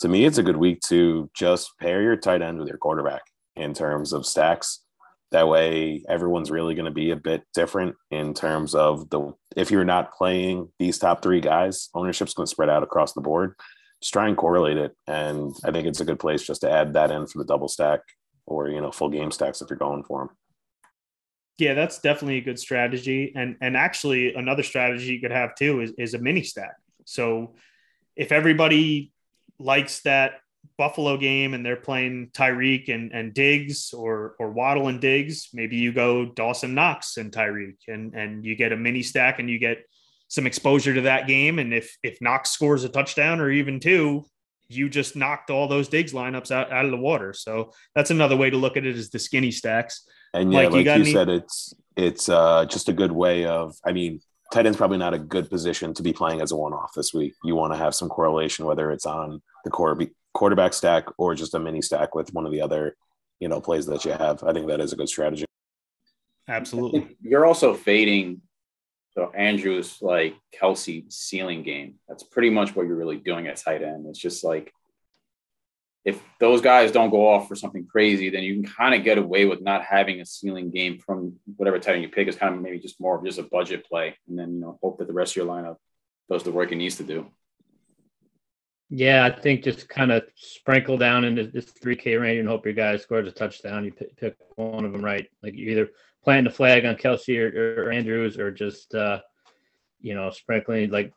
to me, it's a good week to just pair your tight end with your quarterback in terms of stacks. That way, everyone's really going to be a bit different in terms of the if you're not playing these top three guys, ownership's going to spread out across the board. Just try and correlate it, and I think it's a good place just to add that in for the double stack or you know full game stacks if you're going for them. Yeah, that's definitely a good strategy, and and actually another strategy you could have too is is a mini stack. So if everybody likes that Buffalo game and they're playing Tyreek and, and Diggs or or Waddle and Diggs, maybe you go Dawson Knox and Tyreek and and you get a mini stack and you get some exposure to that game. And if if Knox scores a touchdown or even two, you just knocked all those Diggs lineups out, out of the water. So that's another way to look at it is the skinny stacks. And yeah, like, like you, you any- said, it's it's uh, just a good way of. I mean, tight end's probably not a good position to be playing as a one-off this week. You want to have some correlation, whether it's on the core quarterback stack or just a mini stack with one of the other, you know, plays that you have. I think that is a good strategy. Absolutely. You're also fading so Andrews like Kelce ceiling game. That's pretty much what you're really doing at tight end. It's just like if those guys don't go off for something crazy, then you can kind of get away with not having a ceiling game from whatever tight end you pick. Is kind of maybe just more of just a budget play, and then you know hope that the rest of your lineup does the work it needs to do. Yeah, I think just kind of sprinkle down into this 3K range and hope your guy scores a touchdown. You pick one of them right. Like you either planting the flag on Kelce or, or Andrews or just, uh, you know, sprinkling like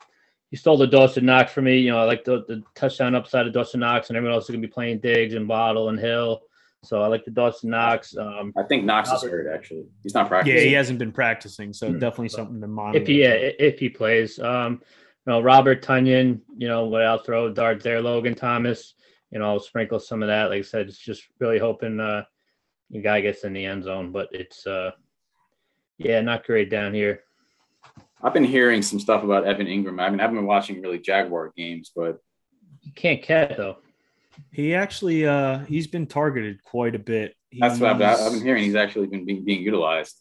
you stole the Dawson Knox for me. You know, I like the, the touchdown upside of Dawson Knox, and everyone else is going to be playing Diggs and Waddle and Hill. So I like the Dawson Knox. Um, I think Knox Robert, is hurt actually. He's not practicing. Yeah, he hasn't been practicing, so mm-hmm. definitely something to monitor. If he yeah, if he plays, um, you know, Robert Tonyan, you know, what I'll throw darts there, Logan Thomas, you know, I'll sprinkle some of that. Like I said, it's just really hoping uh the guy gets in the end zone, but it's uh yeah, not great down here. I've been hearing some stuff about Evan Engram. I mean, I haven't been watching really Jaguar games, but you can't catch though. He actually uh he's been targeted quite a bit. He's, That's what I've, I've, been hearing. He's actually been being, being utilized.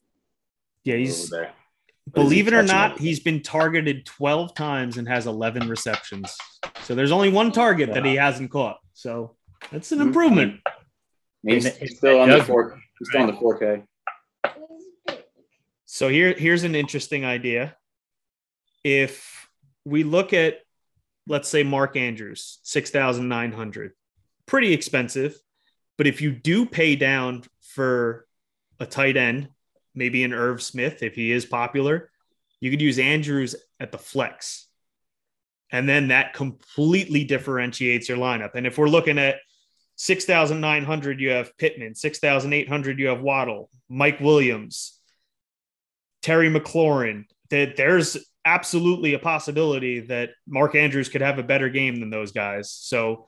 Yeah, he's believe it or not, it? he's been targeted 12 times and has 11 receptions. So there's only one target that he hasn't caught. So that's an improvement. He's, still on the four. He's still on the 4K. So here, here's an interesting idea. If we look at, let's say, Mark Andrews, 6,900, pretty expensive. But if you do pay down for a tight end, maybe an Irv Smith, if he is popular, you could use Andrews at the flex. And then that completely differentiates your lineup. And if we're looking at 6,900, you have Pittman, 6,800, you have Waddle, Mike Williams, Terry McLaurin, that there's absolutely a possibility that Mark Andrews could have a better game than those guys. So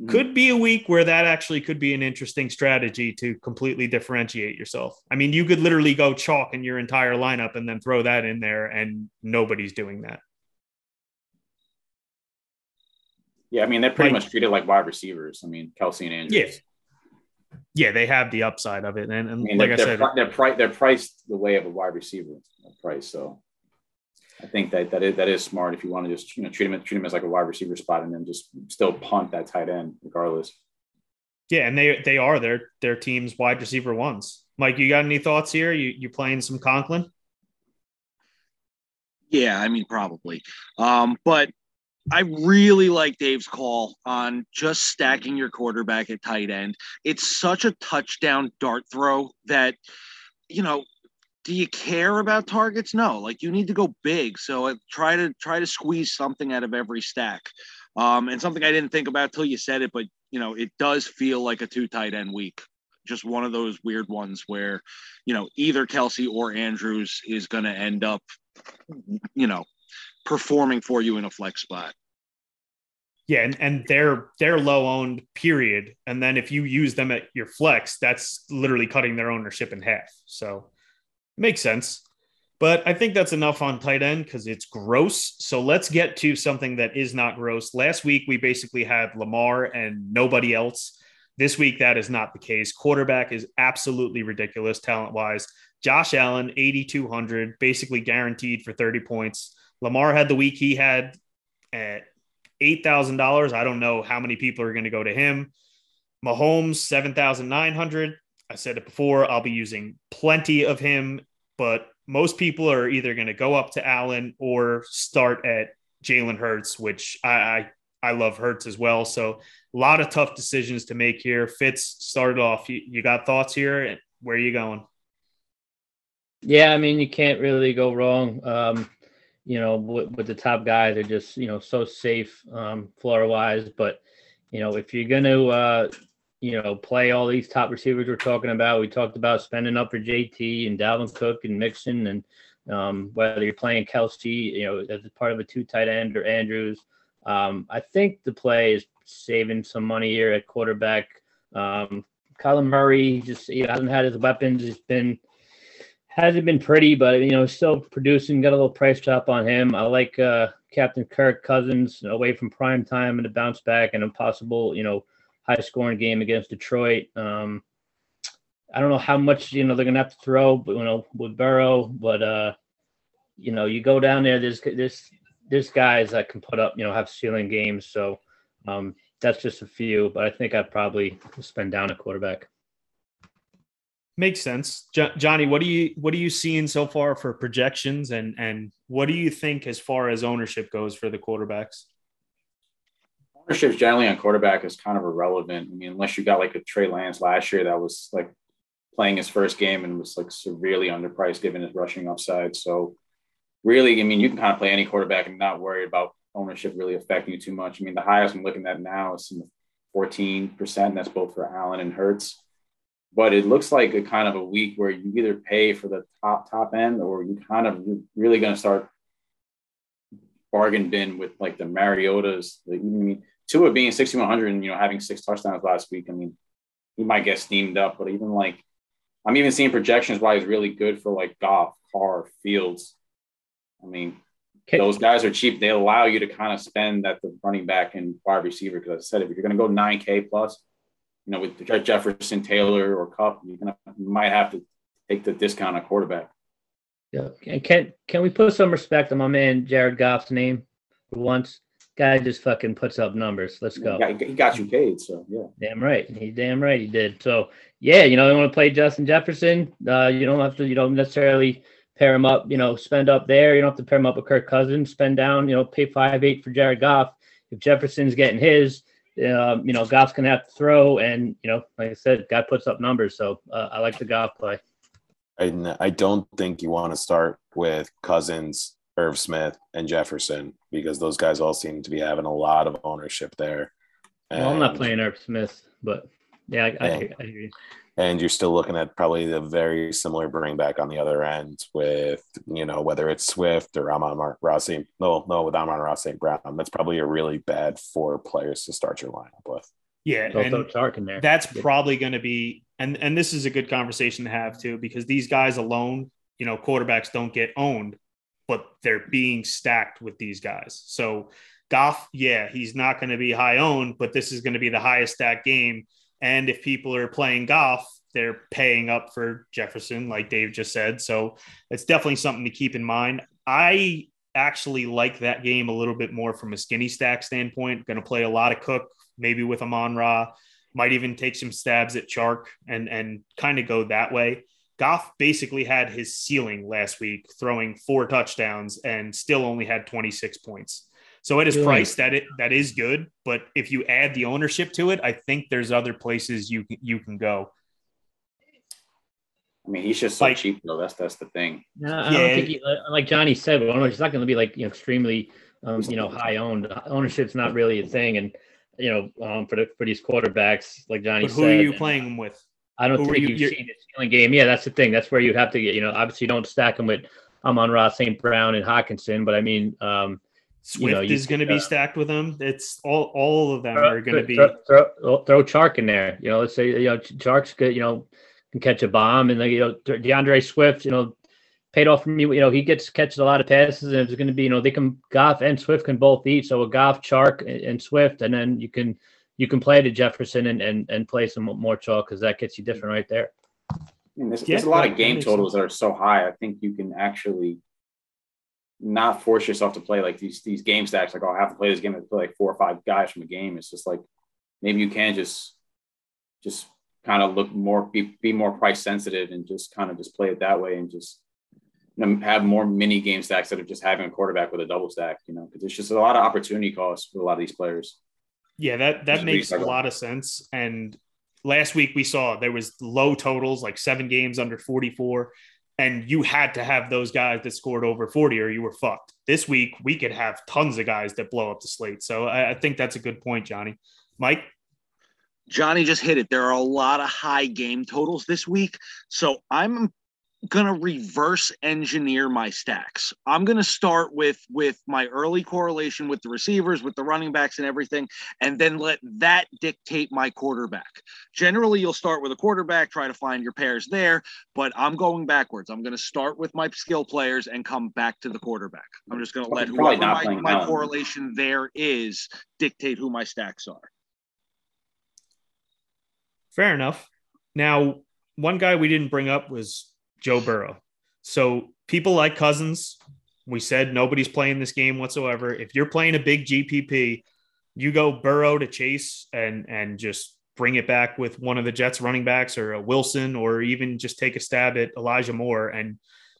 mm-hmm. could be a week where that actually could be an interesting strategy to completely differentiate yourself. I mean, you could literally go chalk in your entire lineup and then throw that in there, and nobody's doing that. Yeah, I mean, they're pretty like, much treated like wide receivers. I mean, Kelce and Andrews. Yeah yeah, they have the upside of it, and, and I mean, like I said, they're, pri- they're priced the way of a wide receiver price. So I think that that is that is smart if you want to just you know treat him treat him as like a wide receiver spot, and then just still punt that tight end regardless. Yeah, and they they are their their team's wide receiver ones. Mike, you got any thoughts here? You you playing some Conklin? Yeah, I mean probably, um, but I really like Dave's call on just stacking your quarterback at tight end. It's such a touchdown dart throw that, you know, do you care about targets? No, like you need to go big. So uh, try to try to squeeze something out of every stack. Um, and something I didn't think about till you said it, but you know, it does feel like a two tight end week. Just one of those weird ones where, you know, either Kelce or Andrews is going to end up, you know, performing for you in a flex spot. Yeah, and, and they're they're low owned, period. And then if you use them at your flex, that's literally cutting their ownership in half. So makes sense. But I think that's enough on tight end because it's gross. So let's get to something that is not gross. Last week we basically had Lamar and nobody else. This week that is not the case. Quarterback is absolutely ridiculous talent wise. Josh Allen, 8,200, basically guaranteed for 30 points. Lamar had the week he had at $8,000. I don't know how many people are going to go to him. Mahomes, 7,900. I said it before, I'll be using plenty of him, but most people are either going to go up to Allen or start at Jalen Hurts, which I, I, I love Hurts as well. So a lot of tough decisions to make here. Fitz started off. You, you got thoughts here? Where are you going? Yeah, I mean you can't really go wrong. Um, you know, with, with, the top guys, they're just you know so safe um, floor wise. But you know, if you're gonna uh, you know play all these top receivers we're talking about, we talked about spending up for JT and Dalvin Cook and Mixon, and um, whether you're playing Kelce, you know, as part of a two tight end or Andrews. Um, I think the play is saving some money here at quarterback. Um, Kyler Murray just he hasn't had his weapons. He's been hasn't been pretty, but you know, still producing. Got a little price drop on him. I like uh, Captain Kirk Cousins away from prime time and a bounce back and a possible, you know, high scoring game against Detroit. Um, I don't know how much you know they're gonna have to throw, but you know, with Burrow, but uh, you know, you go down there. There's there's there's guys that can put up, you know, have ceiling games. So um, that's just a few, but I think I'd probably spend down a quarterback. Makes sense, jo- Johnny. What do you what are you seeing so far for projections, and and what do you think as far as ownership goes for the quarterbacks? Ownership generally on quarterback is kind of irrelevant. I mean, unless you got like a Trey Lance last year that was like playing his first game and was like severely underpriced given his rushing upside. So really, I mean, you can kind of play any quarterback and not worry about ownership really affecting you too much. I mean, the highest I'm looking at now is 14%. and That's both for Allen and Hurts but it looks like a kind of a week where you either pay for the top top end or you kind of you're really going to start bargain bin with like the Mariotas. The, I mean, Tua being 6100 and you know having six touchdowns last week. I mean, he might get steamed up, but even like I'm even seeing projections why he's really good for like Goff, Carr, Fields. I mean, okay. those guys are cheap. They allow you to kind of spend at the running back and wide receiver. Because I said, if you're going to go 9K plus, you know, with Jefferson, Taylor, or you're you might have to take the discount on quarterback. Yeah, and can can we put some respect on my man Jared Goff's name for once? Guy just fucking puts up numbers. Let's go. He got, he got you paid, so yeah. Damn right, he damn right he did. So yeah, you know, you want to play Justin Jefferson. Uh, you don't have to. You don't necessarily pair him up. You know, spend up there. You don't have to pair him up with Kirk Cousins. Spend down. You know, pay five eight for Jared Goff. If Jefferson's getting his, um, you know, Goff's gonna have to throw, and you know, like I said, guy puts up numbers. So uh, I like the Goff play. I, I don't think you want to start with Cousins, Irv Smith, and Jefferson because those guys all seem to be having a lot of ownership there. And, well, I'm not playing Irv Smith, but yeah, I, I, I hear you and you're still looking at probably the very similar bring back on the other end with you know whether it's Swift or Amon-Ra St. No, no, with Amon-Ra St. Brown. That's probably a really bad four players to start your lineup with. Yeah, and there. That's probably going to be, and and this is a good conversation to have too because these guys alone, you know, quarterbacks don't get owned, but they're being stacked with these guys. So Goff, yeah, he's not going to be high owned, but this is going to be the highest stack game and if people are playing Goff, they're paying up for Jefferson, like Dave just said. So it's definitely something to keep in mind. I actually like that game a little bit more from a skinny stack standpoint. Going to play a lot of Cook, maybe with Amon Ra. Might even take some stabs at Chark and and kind of go that way. Goff basically had his ceiling last week, throwing four touchdowns and still only had 26 points. So at his really? price, that it that is good. But if you add the ownership to it, I think there's other places you you can go. I mean, he's just so like, cheap though. That's that's the thing. No, I yeah. don't think he, like Johnny said, but he's not going to be like you know extremely um, you know high owned. Ownership's not really a thing, and you know um, for the, for these quarterbacks, like Johnny but who said, are you playing them with? I don't who think you, have seen the ceiling game. Yeah, that's the thing. That's where you have to get. You know, obviously, you don't stack them with Amon-Ra, St. Brown, and Hockenson. but I mean. um Swift you know, is going to be uh, stacked with them. It's all all of them throw, are going to be throw, throw, throw Chark in there. You know, let's say you know Chark's good. You know, can catch a bomb, and then you know DeAndre Swift. You know, paid off from you. You know, he gets catches a lot of passes, and it's going to be you know they can Goff and Swift can both eat. So a Goff, Chark, and, and Swift, and then you can you can play to Jefferson and and, and play some more chalk because that gets you different right there. I there's, yeah, there's a lot of game totals that are so high. I think you can actually not force yourself to play like these these game stacks. Like, oh, I have to play this game and play like four or five guys from a game. It's just like maybe you can just just kind of look more be, be more price sensitive and just kind of just play it that way and just you know, have more mini game stacks instead of just having a quarterback with a double stack. You know, because there's just a lot of opportunity costs for a lot of these players. Yeah, that that makes a lot of sense. And last week we saw there was low totals, like seven games under 44 and you had to have those guys that scored over 40 or you were fucked. This week, we could have tons of guys that blow up the slate. So I, I, think that's a good point, Johnny. Mike? Johnny just hit it. There are a lot of high game totals this week. So I'm going to reverse engineer my stacks. I'm going to start with with my early correlation with the receivers, with the running backs and everything and then let that dictate my quarterback. Generally, you'll start with a quarterback, try to find your pairs there, but I'm going backwards. I'm going to start with my skill players and come back to the quarterback. I'm just going to let whoever my, my correlation there is dictate who my stacks are. Fair enough. Now, one guy we didn't bring up was Joe Burrow. So people like Cousins, we said nobody's playing this game whatsoever. If you're playing a big GPP, you go Burrow to Chase and and just bring it back with one of the Jets running backs or a Wilson or even just take a stab at Elijah Moore and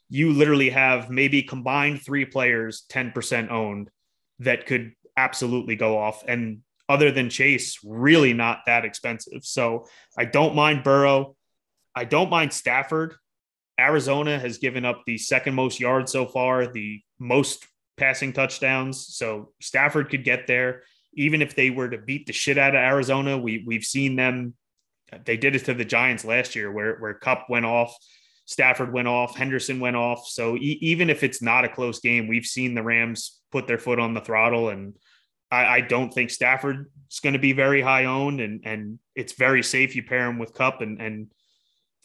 you literally have maybe combined three players 10% owned that could absolutely go off and other than Chase really not that expensive. So I don't mind Burrow. I don't mind Stafford. Arizona has given up the second most yards so far, the most passing touchdowns. So Stafford could get there. Even if they were to beat the shit out of Arizona, we we've seen them. They did it to the Giants last year, where where Kupp went off, Stafford went off, Henderson went off. So e- even if it's not a close game, we've seen the Rams put their foot on the throttle, and I, I don't think Stafford's going to be very high owned, and and it's very safe. You pair him with Kupp, and and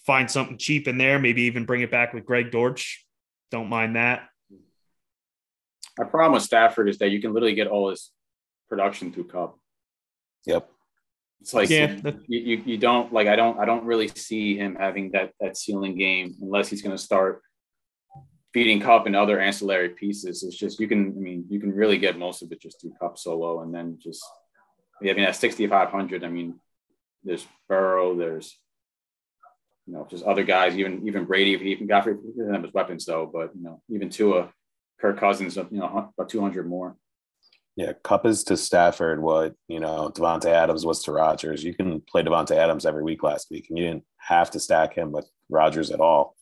find something cheap in there, maybe even bring it back with Greg Dortch. Don't mind that. My problem with Stafford is that you can literally get all his production through Kupp. Yep. It's like yeah, you, you, you don't like I don't I don't really see him having that that ceiling game unless he's going to start feeding Kupp and other ancillary pieces. It's just you can I mean you can really get most of it just through Kupp solo and then just I mean at 6500 I mean there's Burrow there's you know, just other guys, even even Brady, even got didn't have his weapons though, but you know, even Tua, Kirk Cousins, you know, about 200 more. Yeah, Kupp is to Stafford what you know Davante Adams was to Rodgers. You can play Davante Adams every week last week, and you didn't have to stack him with Rodgers at all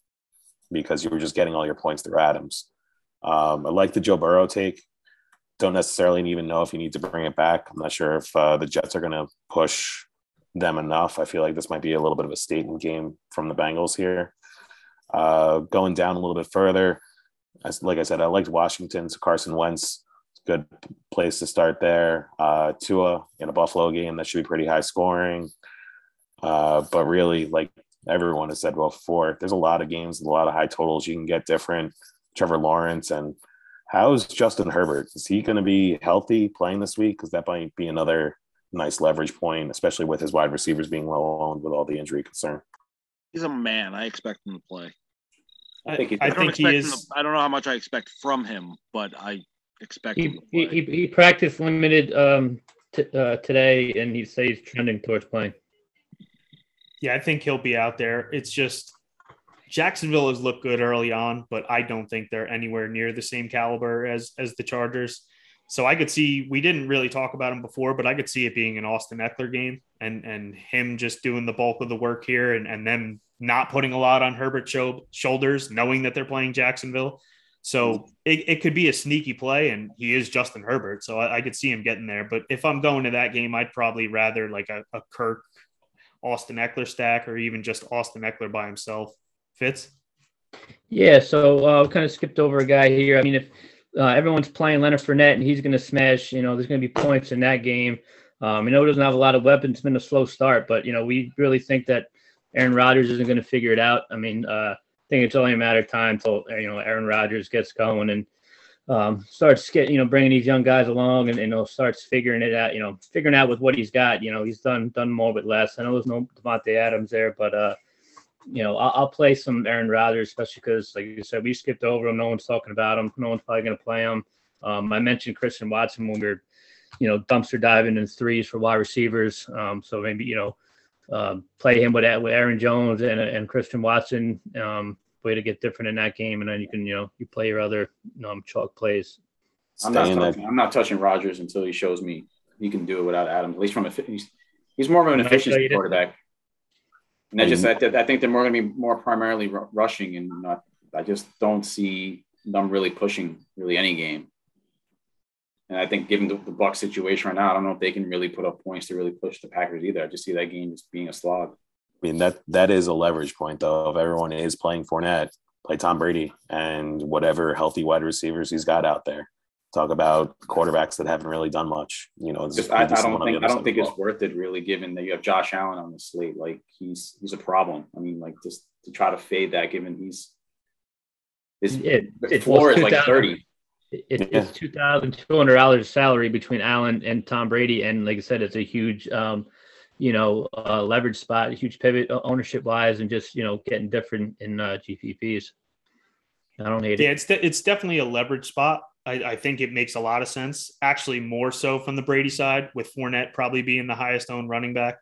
because you were just getting all your points through Adams. Um, I like the Joe Burrow take. Don't necessarily even know if you need to bring it back. I'm not sure if uh, the Jets are going to push them enough. I feel like this might be a little bit of a statement game from the Bengals here. Uh, going down a little bit further, as, like I said, I liked Washington. So Carson Wentz. Good place to start there. Uh, Tua in a Buffalo game that should be pretty high scoring. Uh, but really, like everyone has said well before, there's a lot of games, a lot of high totals you can get different. Trevor Lawrence and how's Justin Herbert? Is he going to be healthy playing this week? Because that might be another nice leverage point, especially with his wide receivers being low owned with all the injury concern. He's a man. I expect him to play. I, think, I, I think he is. To, I don't know how much I expect from him, but I expect he, he, he, he, practiced limited um, t- uh, today, and he says he's trending towards playing. Yeah, I think he'll be out there. It's just Jacksonville has looked good early on, but I don't think they're anywhere near the same caliber as as the Chargers. So I could see we didn't really talk about him before, but I could see it being an Austin Ekeler game and and him just doing the bulk of the work here and, and then not putting a lot on Herbert's shoulders, knowing that they're playing Jacksonville. So it, it could be a sneaky play, and he is Justin Herbert, so I, I could see him getting there. But if I'm going to that game, I'd probably rather like a, a Kirk, Austin Ekeler stack, or even just Austin Ekeler by himself. Fitz. Yeah, so uh, kind of skipped over a guy here. I mean, if uh, everyone's playing Leonard Fournette and he's going to smash, you know, there's going to be points in that game. Um, I know he doesn't have a lot of weapons. It's been a slow start, but you know, we really think that Aaron Rodgers isn't going to figure it out. I mean, uh, I think it's only a matter of time until you know Aaron Rodgers gets going and um, starts getting you know bringing these young guys along and, and know starts figuring it out. You know, figuring out with what he's got. You know, he's done done more with less. I know there's no Davante Adams there, but uh, you know, I'll, I'll play some Aaron Rodgers, especially because, like you said, we skipped over him. No one's talking about him. No one's probably going to play him. Um, I mentioned Christian Watson when we were, you know, dumpster diving in threes for wide receivers. Um, so maybe you know, um, play him with with Aaron Jones and and Christian Watson. Um, way to get different in that game, and then you can you know you play your other um, chalk plays. I'm not, touching, I'm not touching Rodgers until he shows me he can do it without Adam. At least from a he's, he's more of an efficiency quarterback. And I just um, I, I think they're more going to be more primarily r- rushing, and not. I just don't see them really pushing really any game. And I think given the, the Buck situation right now, I don't know if they can really put up points to really push the Packers either. I just see that game just being a slog. I mean that that is a leverage point though. If everyone is playing Fournette, play Tom Brady and whatever healthy wide receivers he's got out there talk about quarterbacks that haven't really done much. You know, just, I, I, don't think I don't think it's worth it really, given that you have Josh Allen on the slate. Like he's he's a problem. I mean, like just to try to fade that, given he's his it, it floor is like thirty. It, yeah. It's two thousand two hundred dollars salary between Allen and Tom Brady, and like I said, it's a huge, um, you know, uh, leverage spot, a huge pivot uh, ownership wise, and just you know getting different in uh, GPPs. I don't hate yeah, it. it's de- it's definitely a leverage spot. I, I, think it makes a lot of sense. Actually, more so from the Brady side, with Fournette probably being the highest owned running back.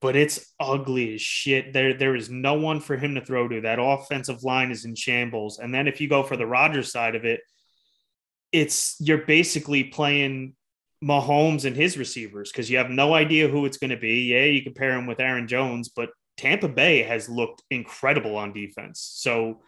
But it's ugly as shit. There, there is no one for him to throw to. That offensive line is in shambles. And then if you go for the Rodgers side of it, it's you're basically playing Mahomes and his receivers because you have no idea who it's going to be. Yeah, you compare him with Aaron Jones, but Tampa Bay has looked incredible on defense. So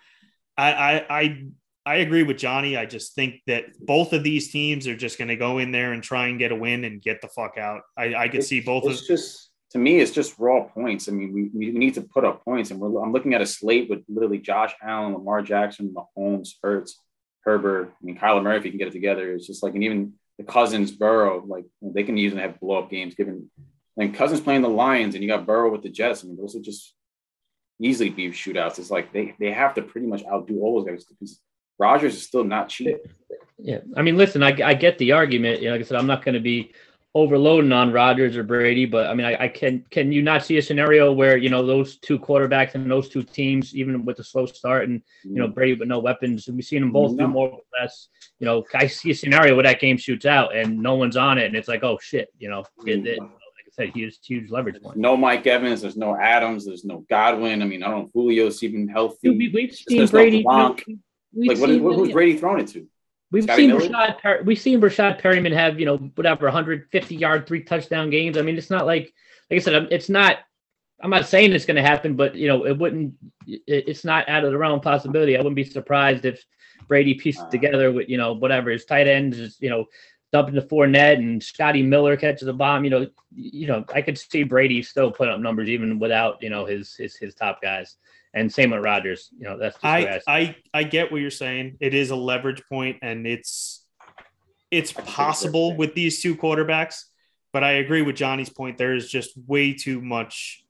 I, I, I I agree with Johnny. I just think that both of these teams are just going to go in there and try and get a win and get the fuck out. I, I could see both. It's of- just to me, it's just raw points. I mean, we, we need to put up points, and we're, I'm looking at a slate with literally Josh Allen, Lamar Jackson, Mahomes, Hurts, Herbert. I mean, Kyler Murray, if you can get it together, it's just like, and even the Cousins, Burrow, like they can even have blow up games. Given and Cousins playing the Lions, and you got Burrow with the Jets. I mean, those are just easily be shootouts. It's like they they have to pretty much outdo all those guys because Rodgers is still not cheap. Yeah, I mean, listen, I, I get the argument. You know, like I said, I'm not going to be overloading on Rodgers or Brady, but I mean, I, I, can can you not see a scenario where you know those two quarterbacks and those two teams, even with a slow start, and you know Brady with no weapons, we've seen them both no. do more or less. You know, I see a scenario where that game shoots out and no one's on it, and it's like, oh shit, you know, mm-hmm. it, it, like I said, huge huge leverage point. No Mike Evans, there's no Adams, there's no Godwin. I mean, I don't know Julio's even healthy. We, have seen Brady. No like what, what, who's Brady throwing it to? We've Scotty seen Miller? Rashad per- we've seen Rashad Perriman have you know whatever 150 yard three touchdown games. I mean, it's not like like I said, it's not. I'm not saying it's going to happen, but you know, it wouldn't. It's not out of the realm of possibility. I wouldn't be surprised if Brady pieced uh, together with you know whatever his tight ends is you know dumping the Fournette and Scotty Miller catches a bomb. You know, you know, I could see Brady still put up numbers even without you know his his his top guys. And same with Rodgers. You know, that's I, I I get what you're saying. It is a leverage point, and it's it's possible with these two quarterbacks. But I agree with Johnny's point. There is just way too much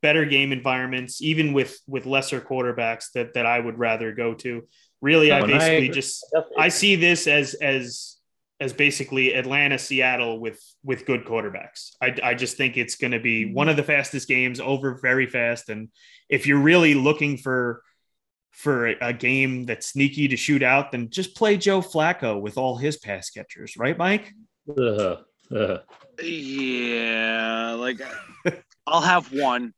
better game environments, even with with lesser quarterbacks that that I would rather go to. Really, I basically I just I see this as as as basically Atlanta, Seattle with with good quarterbacks. I, I just think it's going to be one of the fastest games over very fast. And if you're really looking for for a game that's sneaky to shoot out, then just play Joe Flacco with all his pass catchers, right, Mike? Uh, uh. Yeah, like I'll have one,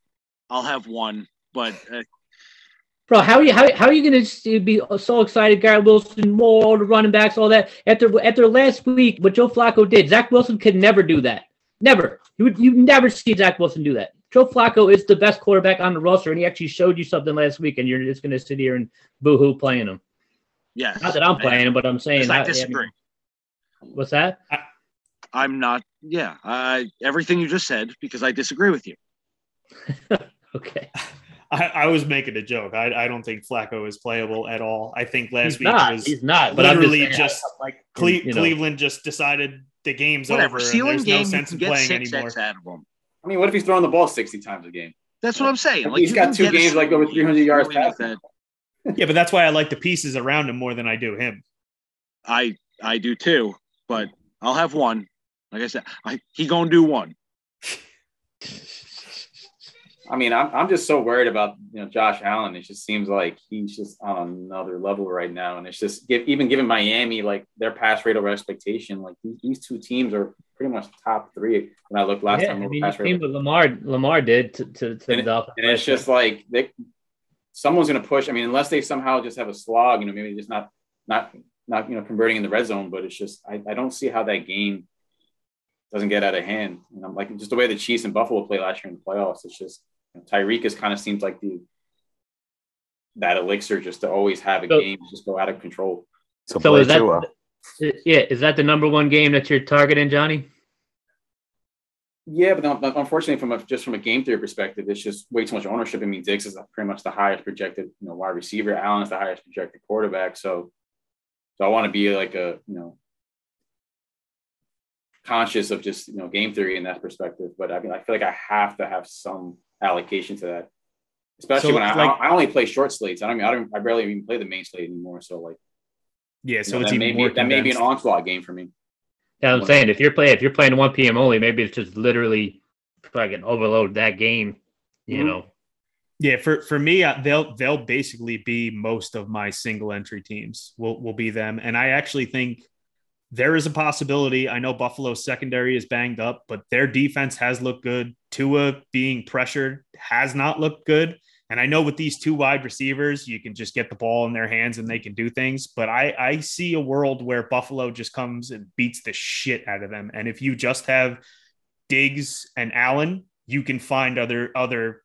I'll have one, but uh, Bro, how are you how, how are you gonna be so excited? Garrett Wilson, Moore all the running backs, all that after after last week, what Joe Flacco did, Zach Wilson could never do that. Never. You would you never see Zach Wilson do that. Joe Flacco is the best quarterback on the roster, and he actually showed you something last week, and you're just going to sit here and boohoo playing him. Yeah. Not that I'm playing him, but I'm saying I disagree. I mean, what's that? I, am not. Yeah. Uh, everything you just said because I disagree with you. okay. I, I, was making a joke. I, I don't think Flacco is playable at all. I think last he's week not, was he's not. But literally just, just like Cle- you know. Cleveland just decided the game's Whatever. over. Ceiling there's game, no sense in get playing six anymore. Out of him. I mean, what if he's throwing the ball sixty times a game? That's what I'm saying. Like, like he's got two games like over 300 yards passing. yeah, but that's why I like the pieces around him more than I do him. I I do too, but I'll have one. Like I said, I, he gonna do one. I mean, I'm, I'm just so worried about you know Josh Allen. It just seems like he's just on another level right now, and it's just give, even given Miami like their pass rate over expectation, like these, two teams are pretty much top three. When I looked last yeah, time, I mean, pass rate. what Lamar Lamar did to to, to and, the Dolphins, and it's just like they, someone's going to push. I mean, unless they somehow just have a slog, you know, maybe just not not not you know converting in the red zone, but it's just I, I don't see how that game doesn't get out of hand. And I'm like just the way the Chiefs and Buffalo play last year in the playoffs. It's just Tyreek is kind of seems like the that elixir just to always have a So- game just go out of control. So, So is that- uh, Tua. yeah, is that the number one game that you're targeting, Johnny? Yeah, but unfortunately, from a, just from a game theory perspective, it's just way too much ownership. I mean, Diggs is pretty much the highest projected, you know, wide receiver. Allen is the highest projected quarterback. So, so I want to be like a, you know, conscious of just you know game theory in that perspective. But I mean, I feel like I have to have some allocation to that, especially So, when I, like- I only play short slates. I don't mean I don't I barely even play the main slate anymore. So like, Yeah, you so know, it's that even may more be that may be an onslaught game for me. Yeah, I'm saying if you're playing if you're playing 1 p.m. only, maybe it's just literally fucking overload that game. You Mhm. know, Yeah, for for me, uh, they'll they'll basically be most of my single entry teams. Will will be them, and I actually think there is a possibility. I know Buffalo's secondary is banged up, but their defense has looked good. Tua being pressured has not looked good, and I know with these two wide receivers, you can just get the ball in their hands and they can do things. But I I see a world where Buffalo just comes and beats the shit out of them, and if you just have Diggs and Allen, you can find other other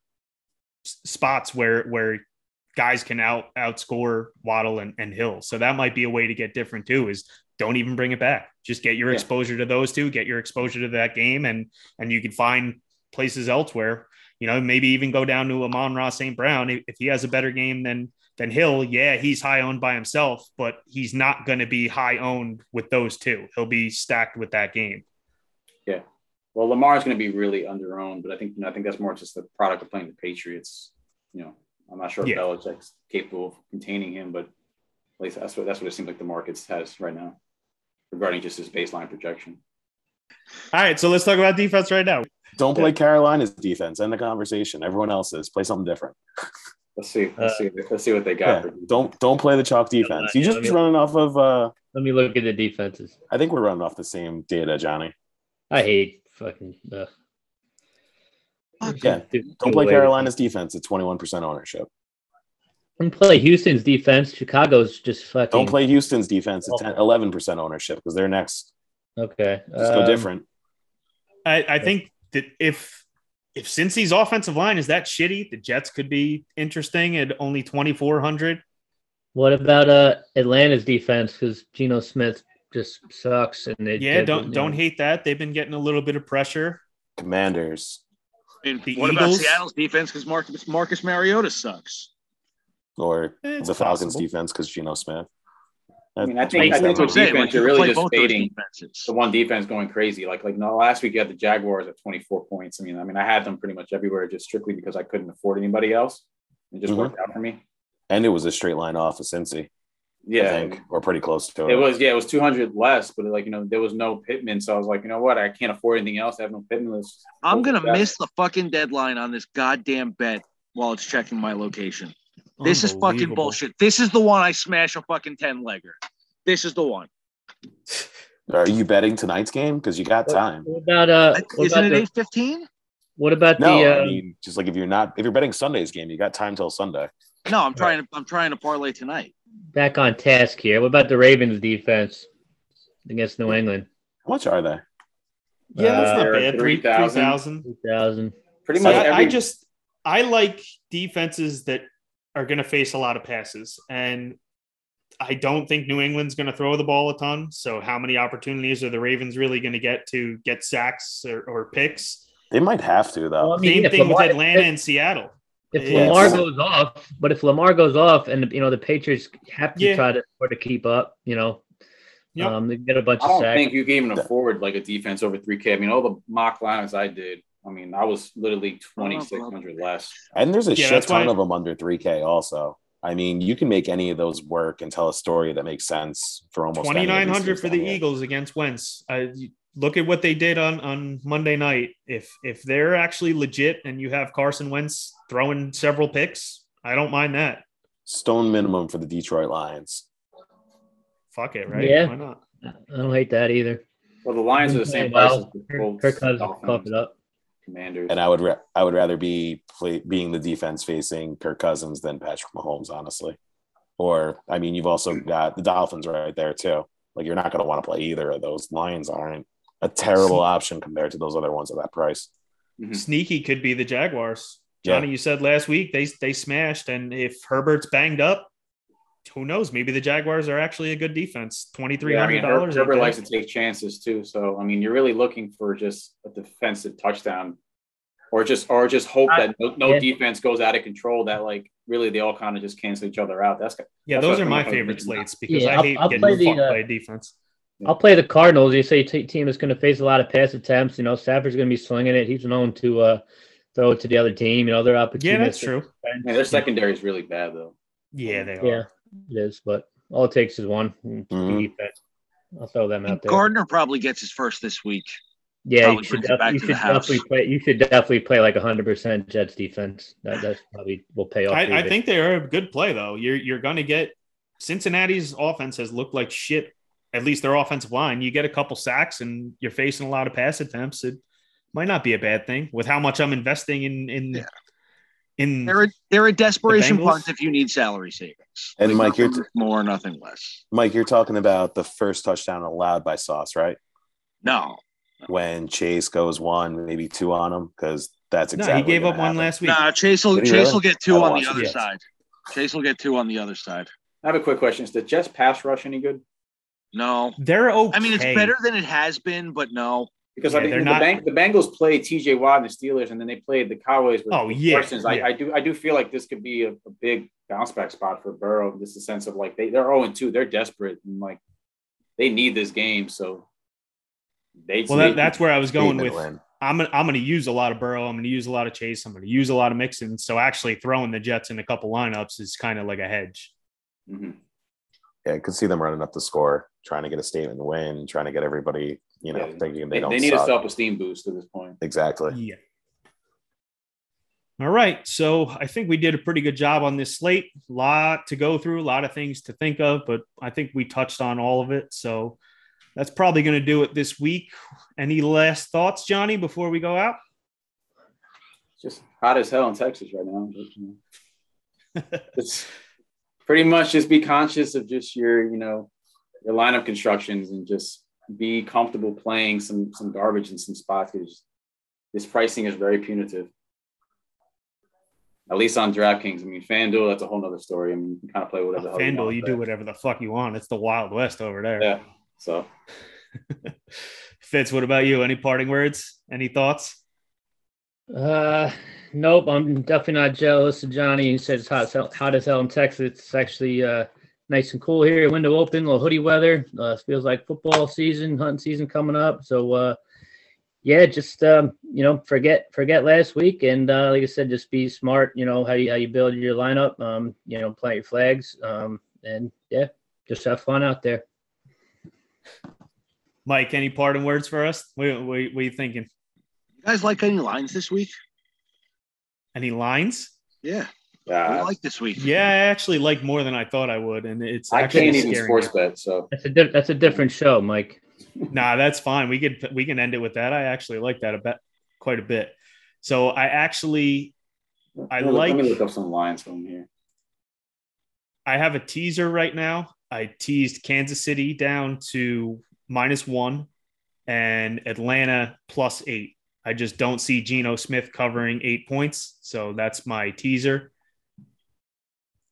spots where where guys can out outscore Waddle and, and Hill. So that might be a way to get different too. Is don't even bring it back. Just get your Yeah. exposure to those two. Get your exposure to that game, and and you can find places elsewhere. You know, maybe even go down to Amon Ra St. Brown if, if he has a better game than than Hill. Yeah, he's high owned by himself, but he's not going to be high owned with those two. He'll be stacked with that game. Yeah. Well, Lamar's going to be really underowned, but I think you know, I think that's more just the product of playing the Patriots. You know, I'm not sure if Yeah. Belichick's capable of containing him, but at least that's what that's what it seems like the markets has right now regarding just his baseline projection. All right, so let's talk about defense right now. Don't play Carolina's defense. End the conversation. Everyone else's. Play something different. Let's see. Let's Uh, see. Let's see what they got. Yeah. Don't don't play the chalk defense. You Yeah, just me- running off of. uh let me look at the defenses. I think we're running off the same data, Johnny. I hate fucking. Uh, Yeah, Don't play Carolina's defense at 21% ownership. Don't play Houston's defense. Chicago's just fucking. Don't play Houston's defense at 10, 11% ownership because they're next. Okay. Just go um, different. I, I think that if if Cincy's offensive line is that shitty, the Jets could be interesting at only twenty four hundred. What about uh Atlanta's defense? Because Geno Smith just sucks, and they Yeah, don't you don't know, hate that. They've been getting a little bit of pressure. Commanders And The what about Seattle's defense? Because Marcus Marcus Mariota sucks. or Eh, It's the Falcons possible. defense because Geno Smith. I mean, I think I That's think what with defense, you you're really just both fading the one defense going crazy. Like like no, last week you had the Jaguars at 24 points. I mean, I mean, I had them pretty much everywhere just strictly because I couldn't afford anybody else. It just Mhm. worked out for me. And it was a straight line off of Cincy, Yeah, I think, or pretty close to it. It was yeah, it was two hundred less, but like you know, there was no Pittman, so I was like, you know what, I can't afford anything else. I have no Pittman. Let's I'm gonna miss the fucking deadline on this goddamn bet while it's checking my location. This is fucking bullshit. This is the one I smash a fucking ten legger. This is the one. Are you betting tonight's game? Because you got time. What about uh? What Isn't about it the, eight fifteen? what about No, the? Uh, I mean, just like if you're not, if you're betting Sunday's game, you got time till Sunday. No, I'm trying to. I'm trying to parlay tonight. back on task here. What about the Ravens defense against New England? How much are they? Yeah, that's Uh, not they're bad. Three 3,000. thousand. Two thousand. Pretty much. Every- I just I like defenses that are going to face a lot of passes, and I don't think New England's going to throw the ball a ton. So, how many opportunities are the Ravens really going to get to get sacks or, or picks? They might have to, though. Well, I mean, Same thing Lamar, with Atlanta if, and Seattle. If yeah. Lamar goes off, but if Lamar goes off, and you know the Patriots have to yeah. try to to keep up, you know, yep. um, they get a bunch. Of sacks. I don't sacks. think you can even forward like a defense over three K. I mean, all the mock lines I did, I mean, I was literally twenty six hundred less. And there's a yeah, shit ton of them under three K also. I mean, you can make any of those work and tell a story that makes sense for almost twenty nine hundred for the Eagles against Wentz. Uh, look at what they did on on Monday night. If if they're actually legit and you have Carson Wentz throwing several picks, I don't mind that. Stone minimum for the Detroit Lions. Fuck it, right? Yeah, why not? I don't hate that either. Well, the Lions are the same price as the Colts. Kirk Cousins pump it up. Commanders. And I would ra- I would rather be play, being the defense facing Kirk Cousins than Patrick Mahomes, honestly. Or I mean, you've also got the Dolphins right there too. Like you're not going to want to play either of those. Lions aren't a terrible option compared to those other ones at that price. Mm-hmm. Sneaky could be the Jaguars. Johnny, yeah. you said last week they they smashed, and if Herbert's banged up, who knows? Maybe the Jaguars are actually a good defense. Twenty three hundred dollars. Yeah, I mean, Herbert likes to take chances too. So I mean, you're really looking for just a defensive touchdown, or just or just hope that no, no yeah. defense goes out of control. That like really they all kind of just cancel each other out. That's yeah. That's those are my favorite slates because yeah, I hate I'll, getting I'll fucked the, uh, by defense. I'll play the Cardinals. You say t- team is going to face a lot of pass attempts. You know, Stafford's going to be slinging it. He's known to uh, throw it to the other team. You know, they're opportunities. Yeah, that's true. Yeah, their secondary is really bad though. Yeah, they are. Yeah it is, but all it takes is one. Mm-hmm. I'll throw them out there. Gardner probably gets his first this week. Yeah, you should, def- you should definitely play. You should definitely play like hundred percent Jets defense. That that's probably will pay off. I, I think they are a good play though. You're you're going to get Cincinnati's offense has looked like shit. At least their offensive line. You get a couple sacks and you're facing a lot of pass attempts. It might not be a bad thing with how much I'm investing in in yeah in they're a, they're a desperation the punt if you need salary savings. And like Mike, you're t- more, nothing less. Mike, you're talking about the first touchdown allowed by Sauce, right? No. When Chase goes one, maybe two on him, because that's exactly. No, he gave up one last week. Nah, Chase will Chase really? will get two on the other it. side. Chase will get two on the other side. I have a quick question: Is the Jets pass rush any good? No, they're okay. I mean, it's better than it has been, but no because yeah, I think the, not... Bang, the Bengals played T.J. Watt and the Steelers, and then they played the Cowboys with oh yeah, Parsons. yeah. I, I, do I do feel like this could be a, a big bounce back spot for Burrow. Just a sense of like they they're zero oh two, they're desperate and like they need this game, so they. Well, that, that's where I was going with. Win. I'm gonna, I'm going to use a lot of Burrow. I'm going to use a lot of Chase. I'm going to use a lot of Mixon. So actually, throwing the Jets in a couple lineups is kind of like a hedge. Mm-hmm. Yeah, I could see them running up the score, trying to get a statement win, trying to get everybody you know, yeah, thinking they, they don't. They need suck. a self esteem boost at this point. Exactly. Yeah. All right. So I think we did a pretty good job on this slate. A lot to go through, a lot of things to think of, but I think we touched on all of it. So that's probably going to do it this week. Any last thoughts, Johnny, before we go out? It's just hot as hell in Texas right now. But, you know, it's pretty much just be conscious of just your, you know, your line of constructions and just be comfortable playing some some garbage in some spots because this pricing is very punitive. At least on DraftKings. I mean, FanDuel, that's a whole nother story. I mean, you can kind of play whatever. Oh, FanDuel, you, you do whatever the fuck you want. It's the Wild West over there. Yeah. So, Fitz, what about you? Any parting words? Any thoughts? Uh, nope. I'm definitely not jealous of Johnny. He says it's hot, hot as hell in Texas. It's actually uh, nice and cool here. Window open, little hoodie weather. Uh, feels like football season, hunting season coming up. So uh, yeah, just um, you know, forget forget last week, and uh, like I said, just be smart. You know how you how you build your lineup. Um, you know, plant your flags. Um, and yeah, just have fun out there. Mike, any parting words for us? What, what, what are you thinking? You guys like any lines this week? Any lines? Yeah. Yeah, uh, I like this week. Yeah, I actually like more than I thought I would, and it's I can't even sports bet. So that's a di- that's a different show, Mike. nah, that's fine. We could we can end it with that. I actually like that a bit, quite a bit. So I actually I let like. Let me look up some lines from here. I have a teaser right now. I teased Kansas City down to minus one, and Atlanta plus eight. I just don't see Geno Smith covering eight points. So that's my teaser.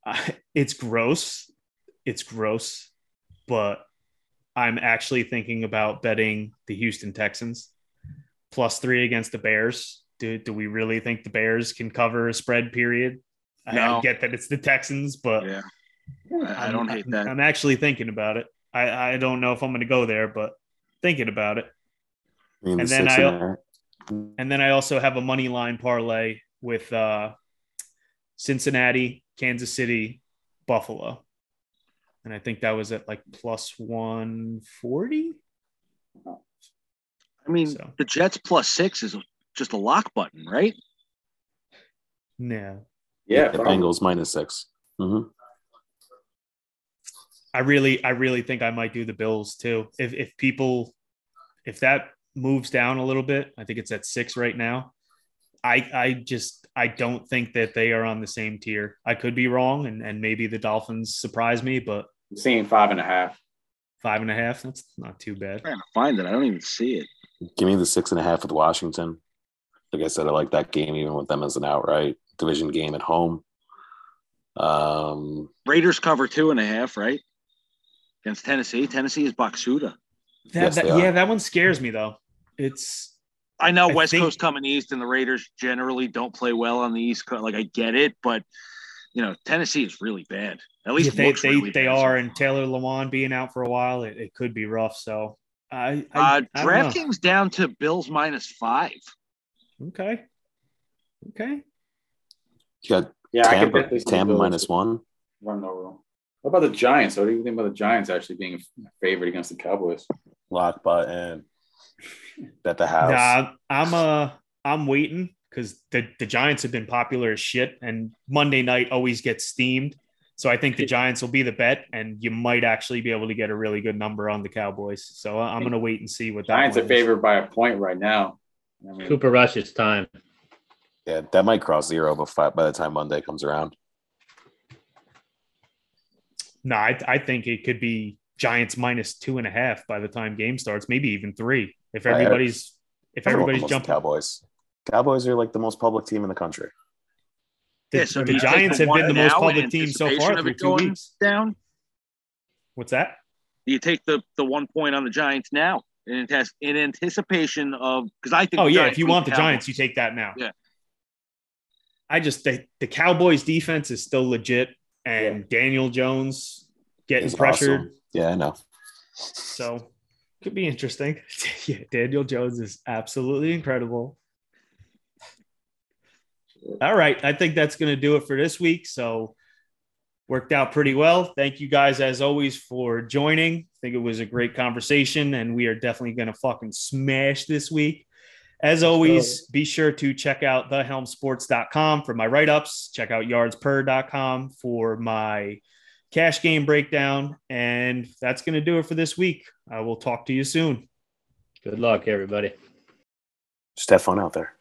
Uh, it's gross. It's gross, but I'm actually thinking about betting the Houston Texans plus three against the Bears. Do, do we really think the Bears can cover a spread period? No. I get that it's the Texans, but yeah, I don't hate that. I'm actually thinking about it. I, I don't know if I'm going to go there, but thinking about it. and the then I and then I also have a money line parlay with uh, Cincinnati, Kansas City, Buffalo, and I think that was at like plus one forty. I mean, so. the Jets plus six is just a lock button, right? Yeah. Yeah. The Bengals minus 6 mm-hmm. I really, I really think I might do the Bills too. If if people, if that moves down a little bit, I think it's at six right now. I I just I don't think that they are on the same tier. I could be wrong, and and maybe the Dolphins surprise me, but I'm seeing five and a half. Five and a half. That's not too bad. I'm trying to find it. I don't even see it. Give me the six and a half with Washington. Like I said, I like that game even with them as an outright division game at home. Um, Raiders cover two and a half, right? Against Tennessee. Tennessee is Boxuda. That, yes, that, yeah, that one scares me though. It's I know I West think, Coast coming east, and the Raiders generally don't play well on the East Coast. Like I get it, but you know Tennessee is really bad. At least yeah, they they, really they are, and Taylor Lewan being out for a while, it, it could be rough. So I, I, uh, DraftKings down to Bills minus five. Okay. Okay. You got yeah, Tampa, I can Tampa minus one. Run over. What about the Giants? What do you think about the Giants actually being favored against the Cowboys? Lock button. Bet the house. Nah, I'm uh I'm waiting because the, the Giants have been popular as shit, and Monday night always gets steamed. So I think the Giants will be the bet, and you might actually be able to get a really good number on the Cowboys. So I'm going to wait and see what that. Giants are favored by a point right now. I mean, Cooper Rush, it's time. Yeah, that might cross zero by the time Monday comes around. No, I, I think it could be Giants minus two and a half by the time game starts, maybe even three. If everybody's if everybody's jumping, Cowboys. Cowboys are like the most public team in the country. The, yeah, so the Giants have been the most public team so far through two weeks. Down. What's that? Do you take the the one point on the Giants now in, in anticipation of because I think. Oh yeah, if you want the Cowboys. Giants, you take that now. Yeah. I just think the Cowboys defense is still legit, and yeah. Daniel Jones getting it's pressured. Awesome. Yeah, I know. So could be interesting. yeah, Daniel Jones is absolutely incredible. All right. I think that's going to do it for this week. So, worked out pretty well. Thank you guys, as always, for joining. I think it was a great conversation, and we are definitely going to fucking smash this week. As always, be sure to check out thehelmsports.com for my write ups. Check out yardsper.com for my cash game breakdown. And that's going to do it for this week. I will talk to you soon. Good luck, everybody. Just have fun out there.